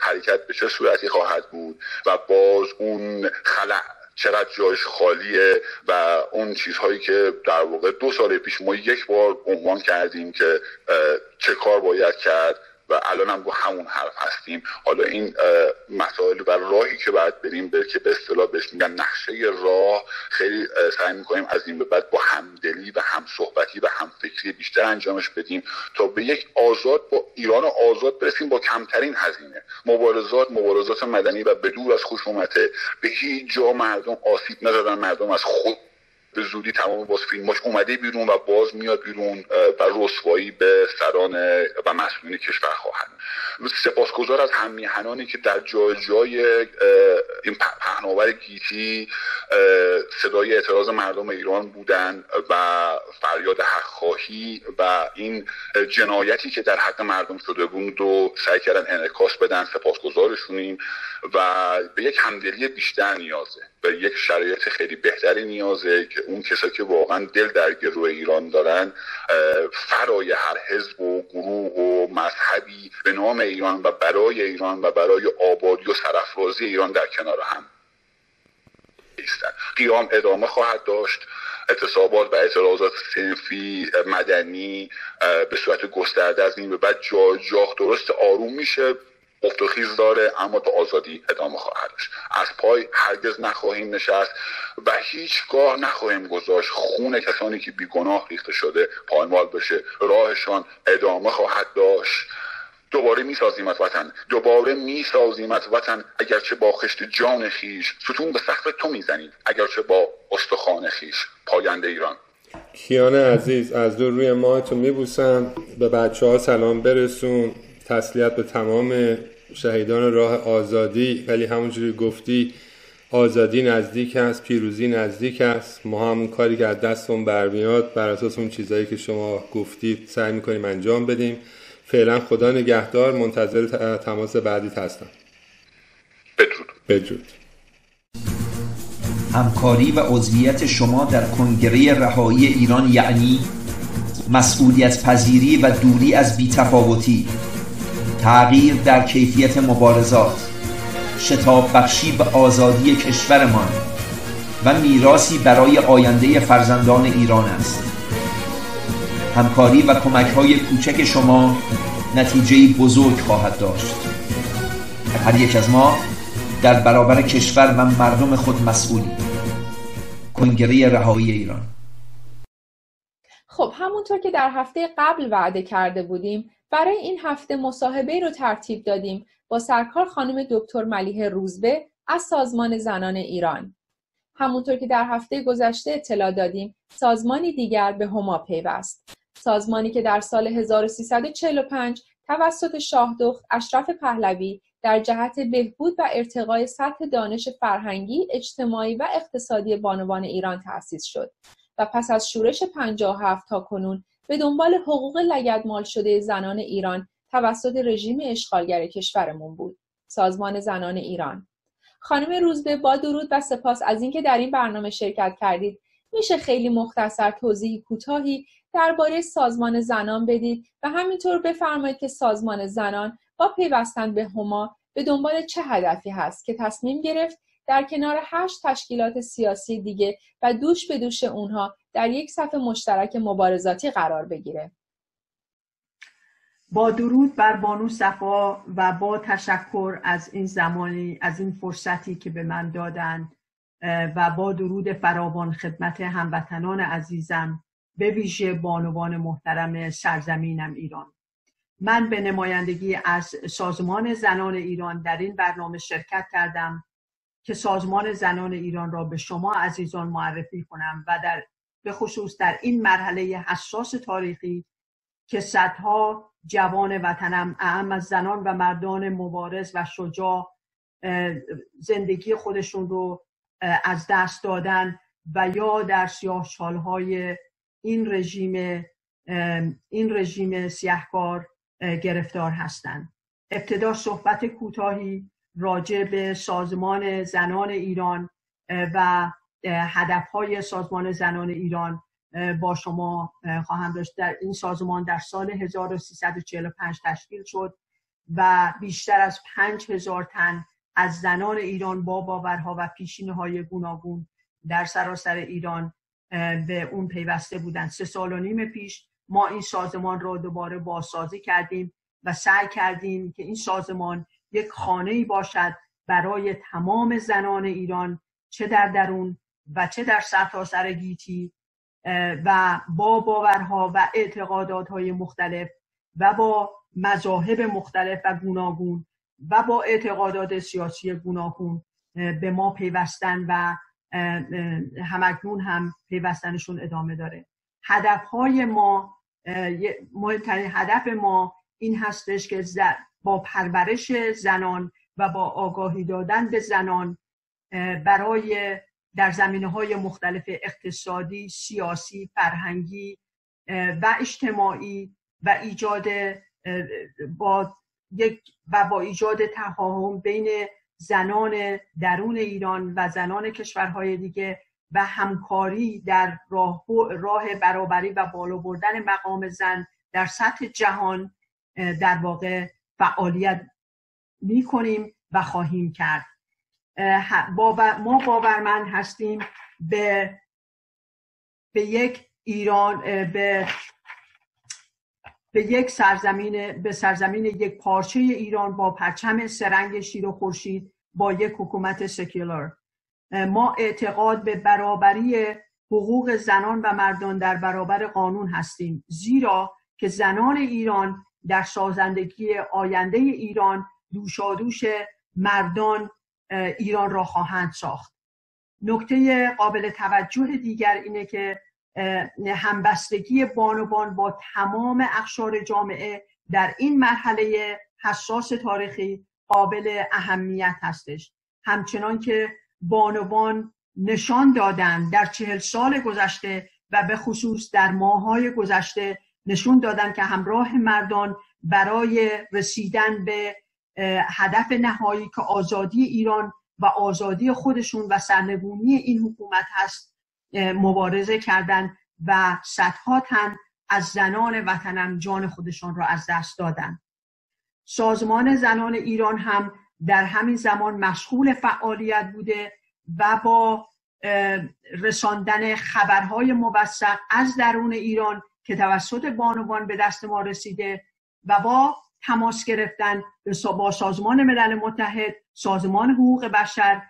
حرکت به چه صورتی خواهد بود و باز اون خلع چقدر جایش خالیه و اون چیزهایی که در واقع دو سال پیش ما یک بار عنوان کردیم که چه کار باید کرد. و الان هم با همون حرف هستیم. حالا این مسائل و راهی که باید بریم به که به اصطلاح بهش میگن نقشه راه خیلی سعی می‌کنیم از این به بعد با همدلی و هم صحبتی و هم فکری بیشتر انجامش بدیم تا به یک آزاد با ایران آزاد برسیم با کمترین هزینه. مبارزات مبارزات مدنی و به دور از خشونت. به هیچ جا مردم آسیب نزدن مردم از خود به زودی تمام باز فیلماش اومده بیرون و باز میاد بیرون و رسوایی به سران و مسئولین کشور خواهد. سپاسگزار از همیهنانی که در جای جای این پهناور گیتی صدای اعتراض مردم ایران بودن و فریاد حق خواهی و این جنایتی که در حق مردم شده بود و سعی کردن انعکاس بدن سپاسگزارشونیم و به یک همدلی بیشتر نیازه. به یک شرایط خیلی بهتری نیازه که اون کسایی که واقعا دل در گروه ایران دارن فرای هر حزب و گروه و مذهبی به نام ایران و برای ایران و برای آبادی و سرفرازی ایران در کنار هم ایستن قیام ادامه خواهد داشت. اعتصابات و اعتراضات سنفی مدنی به صورت گسترده از این به بعد جا جا درست آروم میشه. افت و خیز داره اما تا آزادی ادامه خواهد داشت. از پای هرگز نخواهیم نشست و هیچگاه نخواهیم گذاشت خون کسانی که بیگناه ریخته شده پایمال بشه. راهشان ادامه خواهد داشت. دوباره می‌سازیم از وطن. دوباره می‌سازیم از وطن. اگرچه با خشت جان خیش ستون به سقف تو می‌زنید. اگرچه با استخوان خیش. پاینده ایران. کیان عزیز از دور روی ماهتون میبوسم. به بچه ها سلام برسون. تسلیت به تمام شهیدان راه آزادی ولی همونجوری گفتی آزادی نزدیک است پیروزی نزدیک است. ما هم کاری که از دستمون برمیاد بر اساس اون چیزهایی که شما گفتید سعی می‌کنیم انجام بدیم. فعلا خدا نگهدار منتظر تماس بعدی هستم. بدرود. بدرود. همکاری و عضویت شما در کنگره رهایی ایران یعنی مسئولیت پذیری و دوری از بیتفاوتی. تغییر در کیفیت مبارزات شتاب بخشی به آزادی کشورمان و میراسی برای آینده فرزندان ایران است. همکاری و کمک های کوچک شما نتیجه بزرگ خواهد داشت. هر یک از ما در برابر کشور و مردم خود مسئولی. کنگره رهایی ایران. خب همونطور که در هفته قبل وعده کرده بودیم برای این هفته مصاحبه رو ترتیب دادیم با سرکار خانم دکتر ملیه روزبه از سازمان زنان ایران. همونطور که در هفته گذشته اطلاع دادیم سازمانی دیگر به هما پیوست. سازمانی که در سال 1345 توسط شاهدخت اشرف پهلوی در جهت بهبود و ارتقای سطح دانش فرهنگی، اجتماعی و اقتصادی بانوان ایران تأسیس شد و پس از شورش 57 تا کنون به دنبال حقوق لگدمال شده زنان ایران توسط رژیم اشغالگر کشورمون بود. سازمان زنان ایران. خانم روزبه با درود و سپاس از اینکه در این برنامه شرکت کردید. میشه خیلی مختصر توضیح کوتاهی درباره سازمان زنان بدید و همینطور بفرمایید که سازمان زنان با پیوستن به هما به دنبال چه هدفی هست که تصمیم گرفت در کنار هشت تشکیلات سیاسی دیگه و دوش به دوش اونها در یک صف مشترک مبارزاتی قرار بگیره. با درود بر بانو صفا و با تشکر از این زمانی از این فرصتی که به من دادند و با درود فراوان خدمت هموطنان عزیزم به ویژه بانوان محترم سرزمینم ایران. من به نمایندگی از سازمان زنان ایران در این برنامه شرکت کردم که سازمان زنان ایران را به شما عزیزان معرفی کنم و در به خصوص در این مرحله حساس تاریخی که صدها جوان وطنم اهم از زنان و مردان مبارز و شجاع زندگی خودشون رو از دست دادن و یا در سیاه این رژیم این رژیم سیاهکار گرفتار هستند. ابتدا صحبت کوتاهی راجع به سازمان زنان ایران و هدفهای سازمان زنان ایران با شما خواهم داشت. در این سازمان در سال 1345 تشکیل شد و بیشتر از 5000 تن از زنان ایران با باورها و پیشینه های گوناگون در سراسر ایران به اون پیوسته بودند. سه سال و نیم پیش ما این سازمان را دوباره بازسازی کردیم و سعی کردیم که این سازمان یک خانه باشد برای تمام زنان ایران چه در درون و چه در سرتاسر گیتی و با باورها و اعتقادات های مختلف و با مذاهب مختلف و گوناگون و با اعتقادات سیاسی گوناگون به ما پیوستن و همکنون هم پیوستنشون ادامه داره. هدف های ما مهمترین هدف ما این هستش که با پرورش زنان و با آگاهی دادن به زنان برای در زمینه های مختلف اقتصادی، سیاسی، فرهنگی و اجتماعی و ایجاد با یک و با ایجاد تفاهم بین زنان درون ایران و زنان کشورهای دیگه و همکاری در راه, راه برابری و بالا بردن مقام زن در سطح جهان در واقع فعالیت می کنیم و خواهیم کرد. ما باورمند هستیم به به یک ایران به به یک سرزمین به سرزمین یک پارچه ایران با پرچم سرنگ شیر و خورشید با یک حکومت سکولار. ما اعتقاد به برابری حقوق زنان و مردان در برابر قانون هستیم. زیرا که زنان ایران در سازندگی آینده ایران دوشادوش مردان ایران را خواهند ساخت. نکته قابل توجه دیگر اینه که همبستگی بانوان با تمام اقشار جامعه در این مرحله حساس تاریخی قابل اهمیت هستش. همچنان که بانوان نشان دادن در چهل سال گذشته و به خصوص در ماهای گذشته نشون دادن که همراه مردان برای رسیدن به هدف نهایی که آزادی ایران و آزادی خودشون و سرنگونی این حکومت هست مبارزه کردند و صدها تن از زنان وطنم جان خودشان را از دست دادن. سازمان زنان ایران هم در همین زمان مشغول فعالیت بوده و با رساندن خبرهای موثق از درون ایران که توسط بانوان به دست ما رسیده و با تماس گرفتن با سازمان ملل متحد سازمان حقوق بشر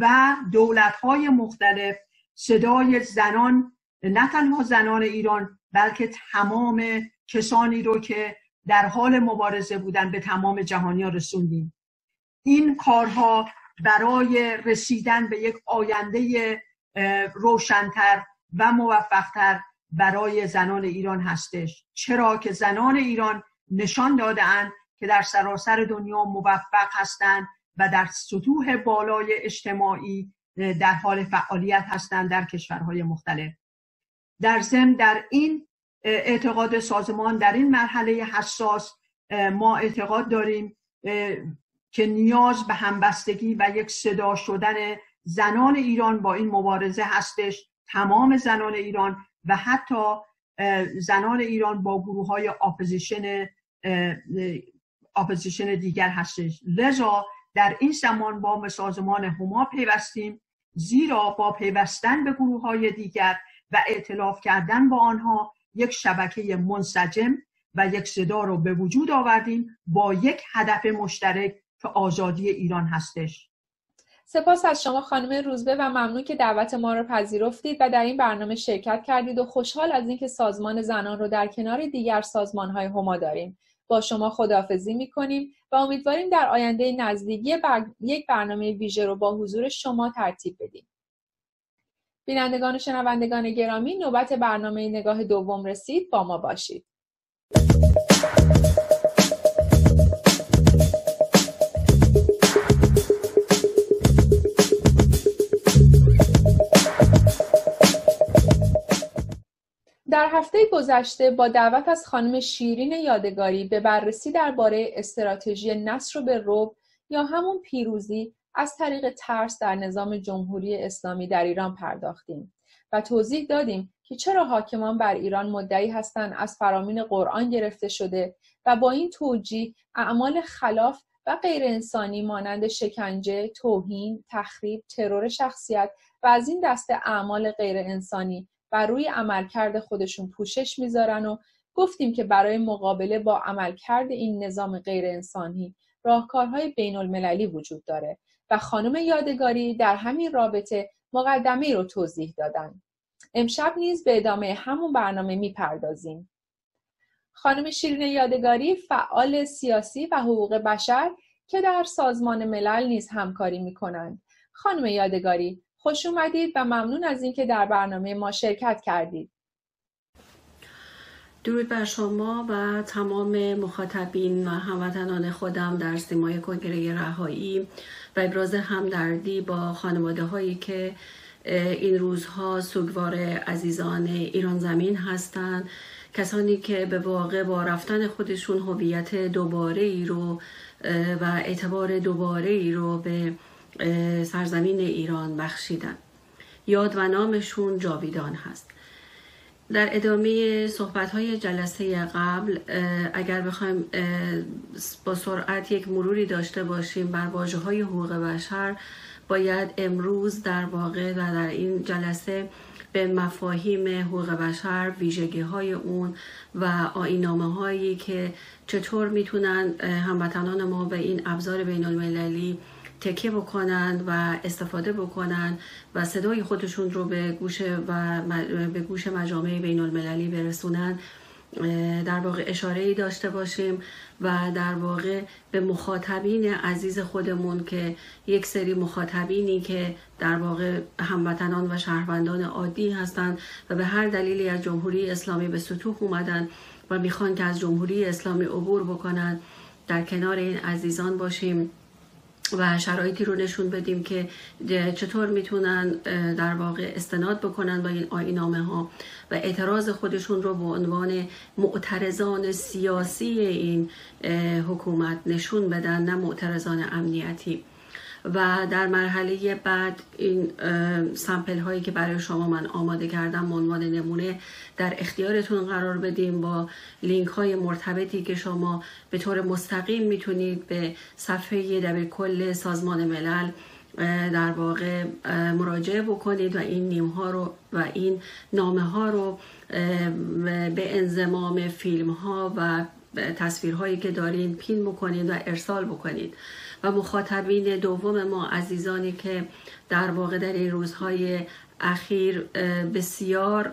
و دولت‌های مختلف. صدای زنان نه تنها زنان ایران بلکه تمام کسانی رو که در حال مبارزه بودن به تمام جهانی رسوندیم. این کارها برای رسیدن به یک آینده روشنتر و موفقتر برای زنان ایران هستش. چرا که زنان ایران نشان دادهاند که در سراسر دنیا موفق هستند و در سطوح بالای اجتماعی در حال فعالیت هستند در کشورهای مختلف. در ضمن در این اعتقاد سازمان در این مرحله حساس ما اعتقاد داریم که نیاز به همبستگی و یک صدا شدن زنان ایران با این مبارزه هستش. تمام زنان ایران و حتی زنان ایران با گروه های اپوزیشن اپوزیشن دیگر هستش. لذا در این زمان با سازمان هما پیوستیم زیرا با پیوستن به گروه های دیگر و اعتلاف کردن با آنها یک شبکه منسجم و یک صدا رو به وجود آوردیم با یک هدف مشترک که آزادی ایران هستش. سپاس از شما خانم روزبه و ممنون که دعوت ما رو پذیرفتید و در این برنامه شرکت کردید و خوشحال از اینکه سازمان زنان رو در کنار دیگر سازمان های هما داریم. با شما خداحافظی می‌کنیم و امیدواریم در آینده نزدیکی یک برنامه ویژه رو با حضور شما ترتیب بدیم. بینندگان و شنوندگان گرامی نوبت برنامه نگاه دوم رسید با ما باشید. در هفته گذشته با دعوت از خانم شیرین یادگاری به بررسی درباره استراتژی نصر به روب یا همون پیروزی از طریق ترس در نظام جمهوری اسلامی در ایران پرداختیم و توضیح دادیم که چرا حاکمان بر ایران مدعی هستند از فرامین قرآن گرفته شده و با این توجیه اعمال خلاف و غیر انسانی مانند شکنجه، توهین، تخریب، ترور شخصیت و از این دسته اعمال غیر انسانی بر روی عملکرد خودشون پوشش می‌ذارن و گفتیم که برای مقابله با عملکرد این نظام غیر انسانی راهکارهای بین المللی وجود داره و خانم یادگاری در همین رابطه مقدمه رو توضیح دادن. امشب نیز به ادامه همون برنامه می‌پردازیم. خانم شیرین یادگاری فعال سیاسی و حقوق بشر که در سازمان ملل نیز همکاری می کنند. خانم یادگاری خوش اومدید و ممنون از اینکه در برنامه ما شرکت کردید. درود بر شما و تمام مخاطبین و هموطنان خودم در سیمای کنگره رهایی و ابراز همدردی با خانواده هایی که این روزها سوگوار عزیزان ایران زمین هستند کسانی که به واقع با رفتن خودشون هویت دوباره ای رو و اعتبار دوباره ای رو به سرزمین ایران بخشیدن. یاد و نامشون جاویدان هست. در ادامه صحبت های جلسه قبل اگر بخوایم با سرعت یک مروری داشته باشیم بر واجه های حقوق بشر باید امروز در واقع و در این جلسه به مفاهیم حقوق بشر ویژگی های اون و آینامه هایی که چطور می‌تونن هموطنان ما به این ابزار بین المللی تکیه بکنن و استفاده بکنن و صدای خودشون رو به گوش و به گوش مجامع بین المللی برسونن در واقع اشاره ای داشته باشیم و در واقع به مخاطبین عزیز خودمون که یک سری مخاطبینی که در واقع هموطنان و شهروندان عادی هستند و به هر دلیلی از جمهوری اسلامی به سطوح اومدن و می‌خوان که از جمهوری اسلامی عبور بکنن در کنار این عزیزان باشیم. و شرایطی رو نشون بدیم که چطور می‌تونن در واقع استناد بکنن با این آینامه ها و اعتراض خودشون رو به عنوان معترضان سیاسی این حکومت نشون بدن نه معترضان امنیتی. و در مرحله بعد این سمپل هایی که برای شما من آماده کردم عنوان نمونه در اختیارتون قرار بدیم با لینک های مرتبطی که شما به طور مستقیم می‌تونید به صفحه دبیر کل سازمان ملل در واقع مراجعه بکنید و این نیم ها رو و این نامه ها رو به انزمام فیلم ها و تصویرهایی که دارین پین بکنید و ارسال بکنید. و مخاطبین دوم ما عزیزانی که در واقع در این روزهای اخیر بسیار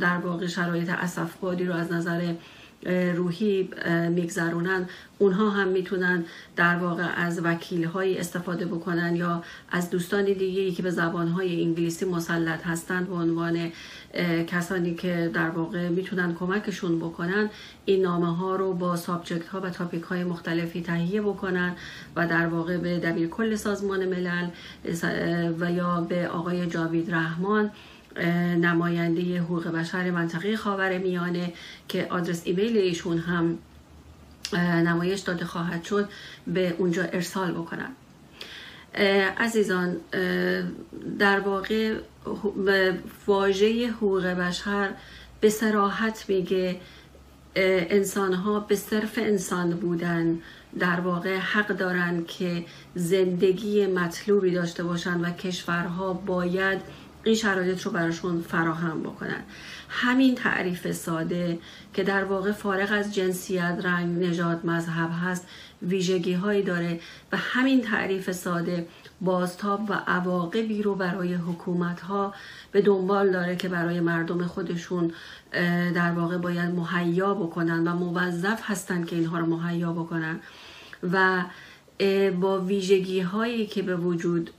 در واقع شرایط اسفبادی رو از نظر روحی میگذرونن اونها هم می‌تونن در واقع از وکیل های استفاده بکنن یا از دوستان دیگه که به زبان های انگلیسی مسلط هستند به عنوان کسانی که در واقع می‌تونن کمکشون بکنن این نامه ها رو با سابجکت ها و تاپیک های مختلفی تهیه بکنن و در واقع به دبیر کل سازمان ملل و یا به آقای جاوید رحمان نماینده حقوق بشر منطقه خاور میانه که آدرس ایمیل ایشون هم نمایش داده خواهد شد به اونجا ارسال بکنن عزیزان در واقع واژه حقوق بشر به سراحت میگه انسان ها به صرف انسان بودن در واقع حق دارند که زندگی مطلوبی داشته باشند و کشورها باید این شرایط رو براشون فراهم بکنن. همین تعریف ساده که در واقع فارغ از جنسیت رنگ نژاد مذهب هست ویژگی هایی داره و همین تعریف ساده بازتاب و عواقبی رو برای حکومت ها به دنبال داره که برای مردم خودشون در واقع باید مهیا بکنن و موظف هستن که اینها رو مهیا بکنن و با ویژگی هایی که به وجود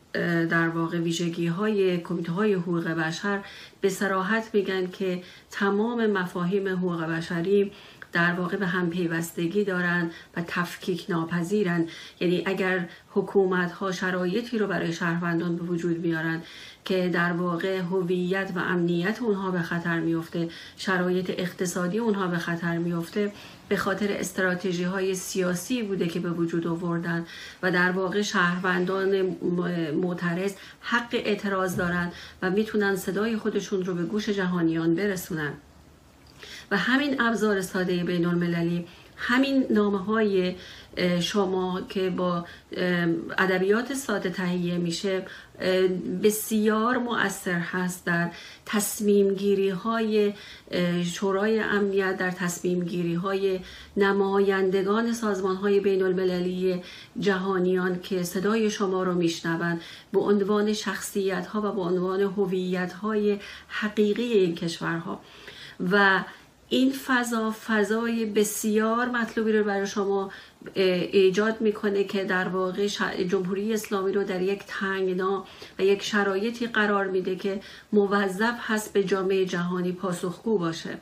در واقع ویژگی های کمیته های حقوق بشر به سراحت میگن که تمام مفاهیم حقوق بشری در واقع به هم پیوستگی دارند و تفکیک ناپذیرن. یعنی اگر حکومت ها شرایطی رو برای شهروندان به وجود میارن که در واقع هویت و امنیت اونها به خطر میفته شرایط اقتصادی اونها به خطر میفته به خاطر استراتژی های سیاسی بوده که به وجود آوردن و در واقع شهروندان معترض حق اعتراض دارند و می‌تونن صدای خودشون رو به گوش جهانیان برسونن. و همین ابزار ساده بین المللی همین نامه های شما که با ادبیات ساده تهیه میشه بسیار مؤثر هست در تصمیم گیری های شورای امنیت در تصمیم گیری های نمایندگان سازمان های بین المللی جهانیان که صدای شما رو میشنوند. به عنوان شخصیت ها و به عنوان هویت های حقیقی این کشورها. و این فضا فضای بسیار مطلوبی رو برای شما ایجاد می‌کنه که در واقع جمهوری اسلامی رو در یک تنگنا و یک شرایطی قرار میده که موظف هست به جامعه جهانی پاسخگو باشه.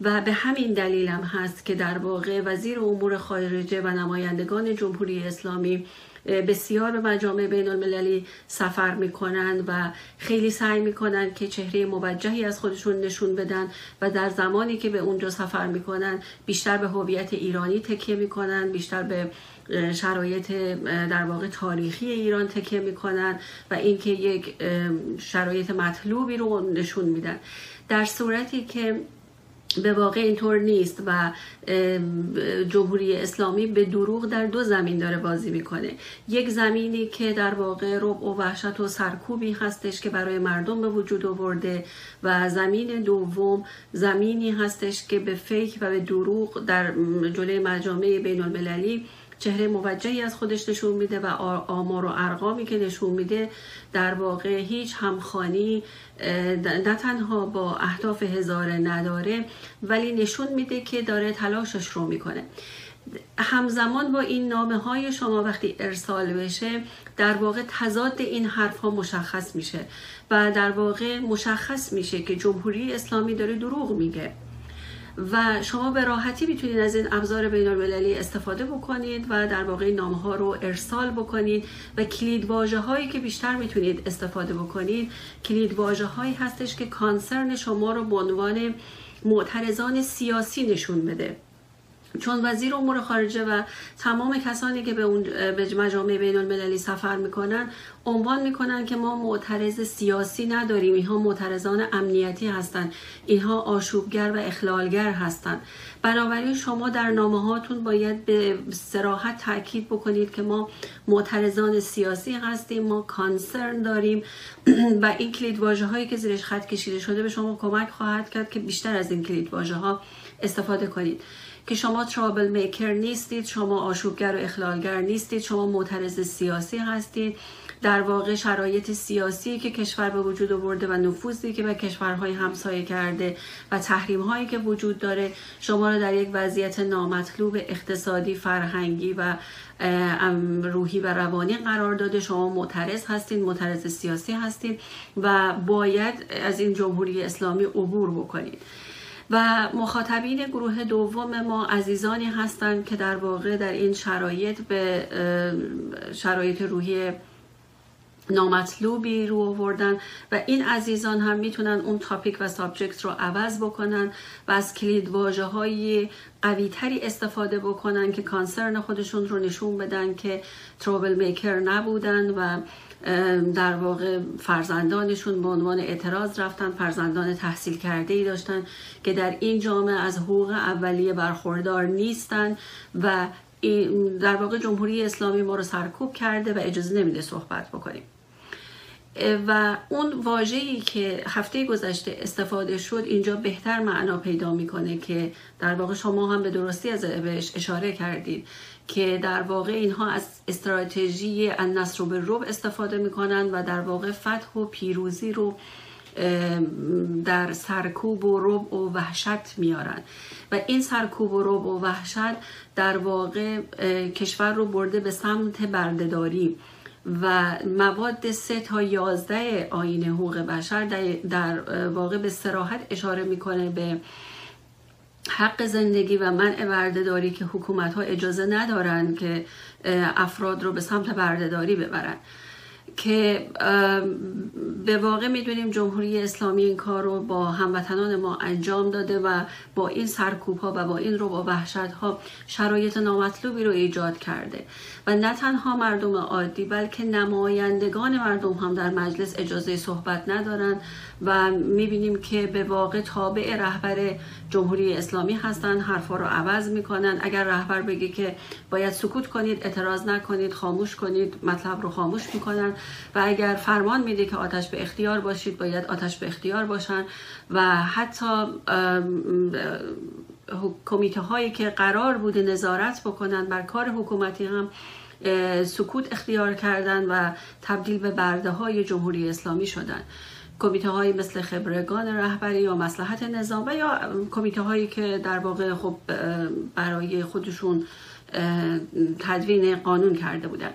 و به همین دلیل هست که در واقع وزیر امور خارجه و نمایندگان جمهوری اسلامی بسیار به مجامع بین المللی سفر می‌کنن و خیلی سعی می‌کنن که چهره موجهی از خودشون نشون بدن و در زمانی که به اونجا سفر می‌کنن بیشتر به هویت ایرانی تکیه می‌کنن بیشتر به شرایط در واقع تاریخی ایران تکیه می‌کنن و اینکه یک شرایط مطلوبی رو نشون میدن. در صورتی که به واقع اینطور نیست و جمهوری اسلامی به دروغ در دو زمین داره بازی می‌کنه. یک زمینی که در واقع رب و وحشت و سرکوبی هستش که برای مردم به وجود آورده و زمین دوم زمینی هستش که به فیک و به دروغ در جلوی مجامع بین المللی چهره موجهی از خودش نشون میده و آمار و ارقامی که نشون میده در واقع هیچ همخانی نه تنها با اهداف هزاره نداره ولی نشون میده که داره تلاشش رو می‌کنه. همزمان با این نامه های شما وقتی ارسال بشه در واقع تضاد این حرف ها مشخص میشه و در واقع مشخص میشه که جمهوری اسلامی داره دروغ میگه. و شما به راحتی می‌تونید از این ابزار بین المللی استفاده بکنید و در واقع نامه ها رو ارسال بکنید و کلید واژه هایی که بیشتر می‌تونید استفاده بکنید. کلید واژه هایی هستش که کانسرن شما رو به عنوان معترضان سیاسی نشون بده. چون وزیر امور خارجه و تمام کسانی که به اون به مجامع بین المللی سفر می‌کنن عنوان می‌کنن که ما معترض سیاسی نداریم. اینها معترضان امنیتی هستند اینها آشوبگر و اخلالگر هستند بنابراین شما در نامه هاتون باید به سراحت تاکید بکنید که ما معترضان سیاسی هستیم ما کانسرن داریم *clears throat* و این کلید هایی که زیرش خط کشیده شده به شما کمک خواهد کرد که بیشتر از این کلید ها استفاده کنید. که شما ترابل میکر نیستید شما آشوبگر و اخلالگر نیستید شما معترض سیاسی هستید. در واقع شرایط سیاسی که کشور به وجود آورده و نفوذی که به کشورهای همسایه کرده و تحریم هایی که وجود داره شما را در یک وضعیت نامطلوب اقتصادی فرهنگی و روحی و روانی قرار داده. شما معترض هستید معترض سیاسی هستید و باید از این جمهوری اسلامی عبور بکنید. و مخاطبین گروه دوم ما عزیزانی هستند که در واقع در این شرایط به شرایط روحی نامطلوبی رو آوردن و این عزیزان هم می‌تونن اون topic و subject رو عوض بکنن و از کلید واژه های قوی تری استفاده بکنن که concern خودشون رو نشون بدن که troublemaker نبودن و در واقع فرزندانشون به عنوان اعتراض رفتن فرزندان تحصیل کرده ای داشتن که در این جامعه از حقوق اولیه برخوردار نیستن و در واقع جمهوری اسلامی ما رو سرکوب کرده و اجازه نمیده صحبت بکنیم. و اون واژه‌ای که هفته گذشته استفاده شد اینجا بهتر معنا پیدا می‌کنه که در واقع شما هم به درستی از بهش اشاره کردید. که در واقع اینها از استراتژی النصر به روب استفاده می‌کنن و در واقع فتح و پیروزی رو در سرکوب و رب و وحشت میارن و این سرکوب و رب و وحشت در واقع کشور رو برده به سمت بردهداری. و مواد سه تا یازده آین حقوق بشر در واقع به سراحت اشاره می‌کنه به حق زندگی و منع بردهداری که حکومت ها اجازه ندارن که افراد رو به سمت بردهداری ببرن. که به واقع می‌دونیم جمهوری اسلامی این کار رو با هموطنان ما انجام داده و با این سرکوب ها و با این رو با وحشت ها شرایط نامطلوبی رو ایجاد کرده. و نه تنها مردم عادی بلکه نمایندگان مردم هم در مجلس اجازه صحبت ندارن. و می‌بینیم که به واقع تابع رهبر جمهوری اسلامی هستن حرفا رو عوض می‌کنن. اگر رهبر بگه که باید سکوت کنید اعتراض نکنید خاموش کنید مطلب رو خاموش می‌کنن. و اگر فرمان میده که آتش به اختیار باشید باید آتش به اختیار باشن. و حتی کمیته هایی که قرار بوده نظارت بکنن بر کار حکومتی هم سکوت اختیار کردن و تبدیل به برده های جمهوری اسلامی شدن. کمیته های مثل خبرگان رهبری یا مسلحت نظام و یا کمیته هایی که در واقع خب برای خودشون تدوین قانون کرده بودن.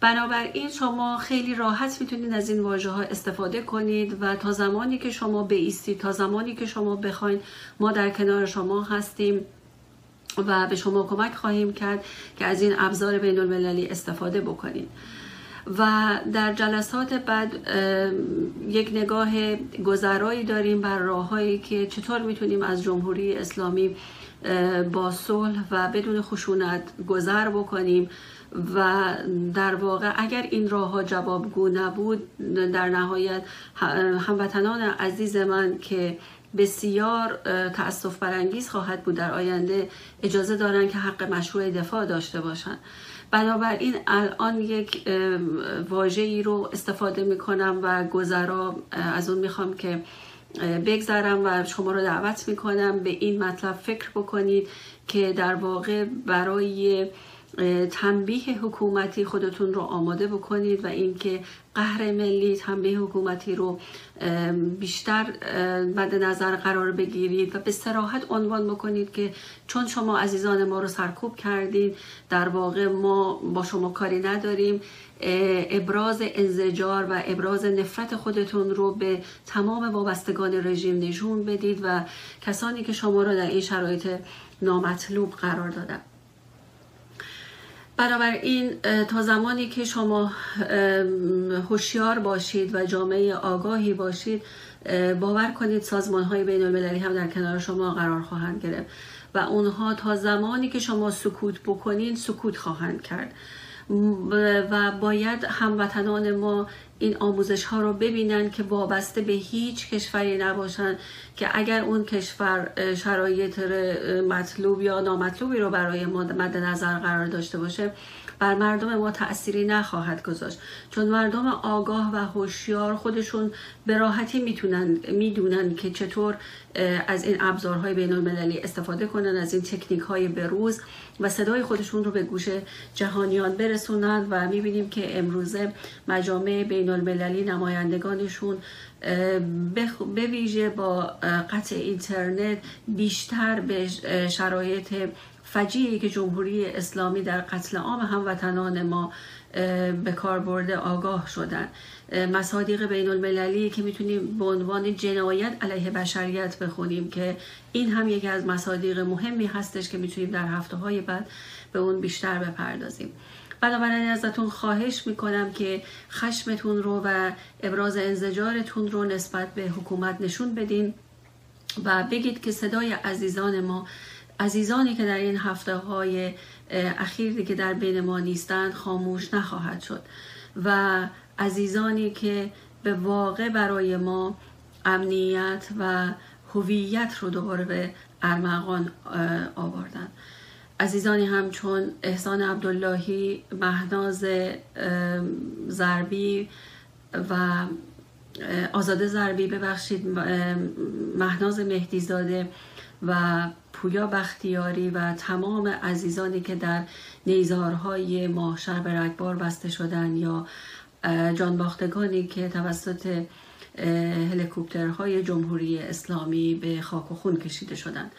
بنابراین شما خیلی راحت می‌تونید از این واژه ها استفاده کنید و تا زمانی که شما بیستید تا زمانی که شما بخواید ما در کنار شما هستیم و به شما کمک خواهیم کرد که از این ابزار بین المللی استفاده بکنید. و در جلسات بعد یک نگاه گذرایی داریم بر راههایی که چطور می‌تونیم از جمهوری اسلامی با صلح و بدون خشونت گذر بکنیم و در واقع اگر این راه ها جوابگو نبود در نهایت هموطنان عزیز من که بسیار تأصف برانگیز خواهد بود در آینده اجازه دارن که حق مشروع دفاع داشته باشند بنابراین الان یک واژه ای رو استفاده می‌کنم و گذرا از اون می‌خوام که بگذرم و شما رو دعوت می‌کنم به این مطلب فکر بکنید که در واقع برای تنبیه حکومتی خودتون رو آماده بکنید و اینکه قهر ملی تنبیه حکومتی رو بیشتر مد نظر قرار بگیرید و به سراحت عنوان بکنید که چون شما عزیزان ما رو سرکوب کردید در واقع ما با شما کاری نداریم ابراز انزجار و ابراز نفرت خودتون رو به تمام وابستگان رژیم نشون بدید و کسانی که شما رو در این شرایط نامطلوب قرار دادن بنابراین تا زمانی که شما هوشیار باشید و جامعه آگاهی باشید باور کنید سازمان های بین المللی هم در کنار شما قرار خواهند گرفت و اونها تا زمانی که شما سکوت بکنید سکوت خواهند کرد. و باید هموطنان ما این آموزش ها رو ببینن که وابسته به هیچ کشوری نباشن که اگر اون کشور شرایط مطلوب یا نامطلوبی رو برای ما مد نظر قرار داشته باشه بر مردم ما تأثیری نخواهد گذاشت. چون مردم آگاه و هوشیار خودشون به راحتی می‌تونن می‌دونن که چطور از این ابزارهای بین المللی استفاده کنن از این تکنیک های بروز و صدای خودشون رو به گوش جهانیان برسونن و می‌بینیم که امروزه مجامع بین المللی نمایندگانشون به ویژه با قطع اینترنت بیشتر به شرایط فجیعی که جمهوری اسلامی در قتل عام هموطنان ما به کار برده آگاه شدن. مصادیق بین المللی که می‌تونیم به عنوان جنایت علیه بشریت بخونیم که این هم یکی از مصادیق مهمی هستش که می‌تونیم در هفته های بعد به اون بیشتر بپردازیم. بنابراین ازتون خواهش می‌کنم که خشمتون رو و ابراز انزجارتون رو نسبت به حکومت نشون بدین و بگید که صدای عزیزان ما عزیزانی که در این هفته های اخیر دیگه در بین ما نیستند خاموش نخواهد شد و عزیزانی که به واقع برای ما امنیت و هویت رو دوباره به ارمغان آوردن عزیزانی همچون احسان عبداللهی مهناز زربی و آزاده زربی ببخشید مهناز مهدیزاده و پویا بختیاری و تمام عزیزانی که در نیزارهای ماهشر به رگبار بسته شدن یا جانباختگانی که توسط هلیکوپترهای جمهوری اسلامی به خاک و خون کشیده شدند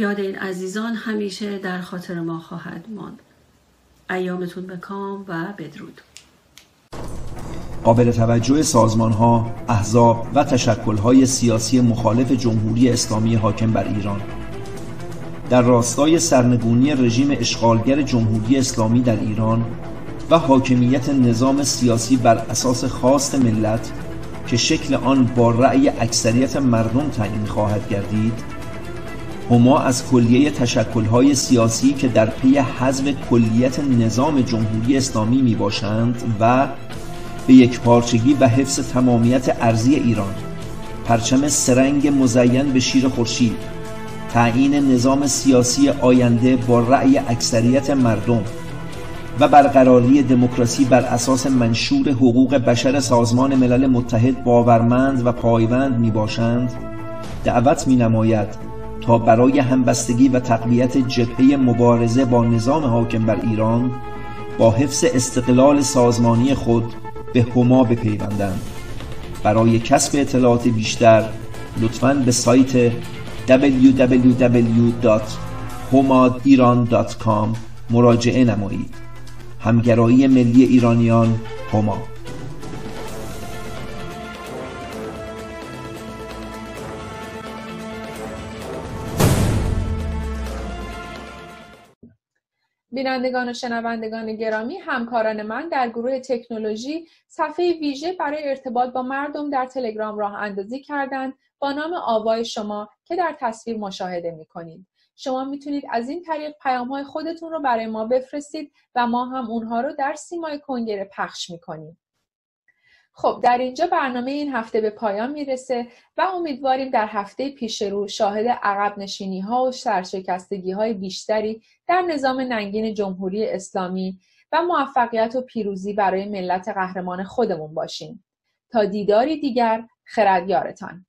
یاد این عزیزان همیشه در خاطر ما خواهد ماند. ایامتون به کام و بدرود. قابل توجه سازمان ها، احزاب و تشکل های سیاسی مخالف جمهوری اسلامی حاکم بر ایران. در راستای سرنگونی رژیم اشغالگر جمهوری اسلامی در ایران و حاکمیت نظام سیاسی بر اساس خواست ملت که شکل آن با رأی اکثریت مردم تعیین خواهد گردید هما از کلیه تشکلهای سیاسی که در پی حذف کلیت نظام جمهوری اسلامی می باشند و به یک پارچگی و حفظ تمامیت ارزی ایران پرچم سرنگ مزین به شیر خورشید تعیین نظام سیاسی آینده با رأی اکثریت مردم و برقراری دموکراسی بر اساس منشور حقوق بشر سازمان ملل متحد باورمند و پایوند می باشند دعوت می نماید تا برای همبستگی و تقویت جبهه مبارزه با نظام حاکم بر ایران با حفظ استقلال سازمانی خود به هما بپیوندند. برای کسب اطلاعات بیشتر لطفاً به سایت www.homadiran.com مراجعه نمایید. همگرایی ملی ایرانیان هما. بینندگان و شنوندگان گرامی همکاران من در گروه تکنولوژی صفحه ویژه برای ارتباط با مردم در تلگرام راه اندازی کردند با نام آوای شما که در تصویر مشاهده می کنید. شما می‌تونید از این طریق پیام های خودتون رو برای ما بفرستید و ما هم اونها رو در سیمای کنگره پخش می‌کنیم. خب در اینجا برنامه این هفته به پایان می‌رسه و امیدواریم در هفته پیش رو شاهد عقب نشینی ها و سرشکستگی های بیشتری در نظام ننگین جمهوری اسلامی و موفقیت و پیروزی برای ملت قهرمان خودمون باشیم. تا دیداری دیگر خردیارتان.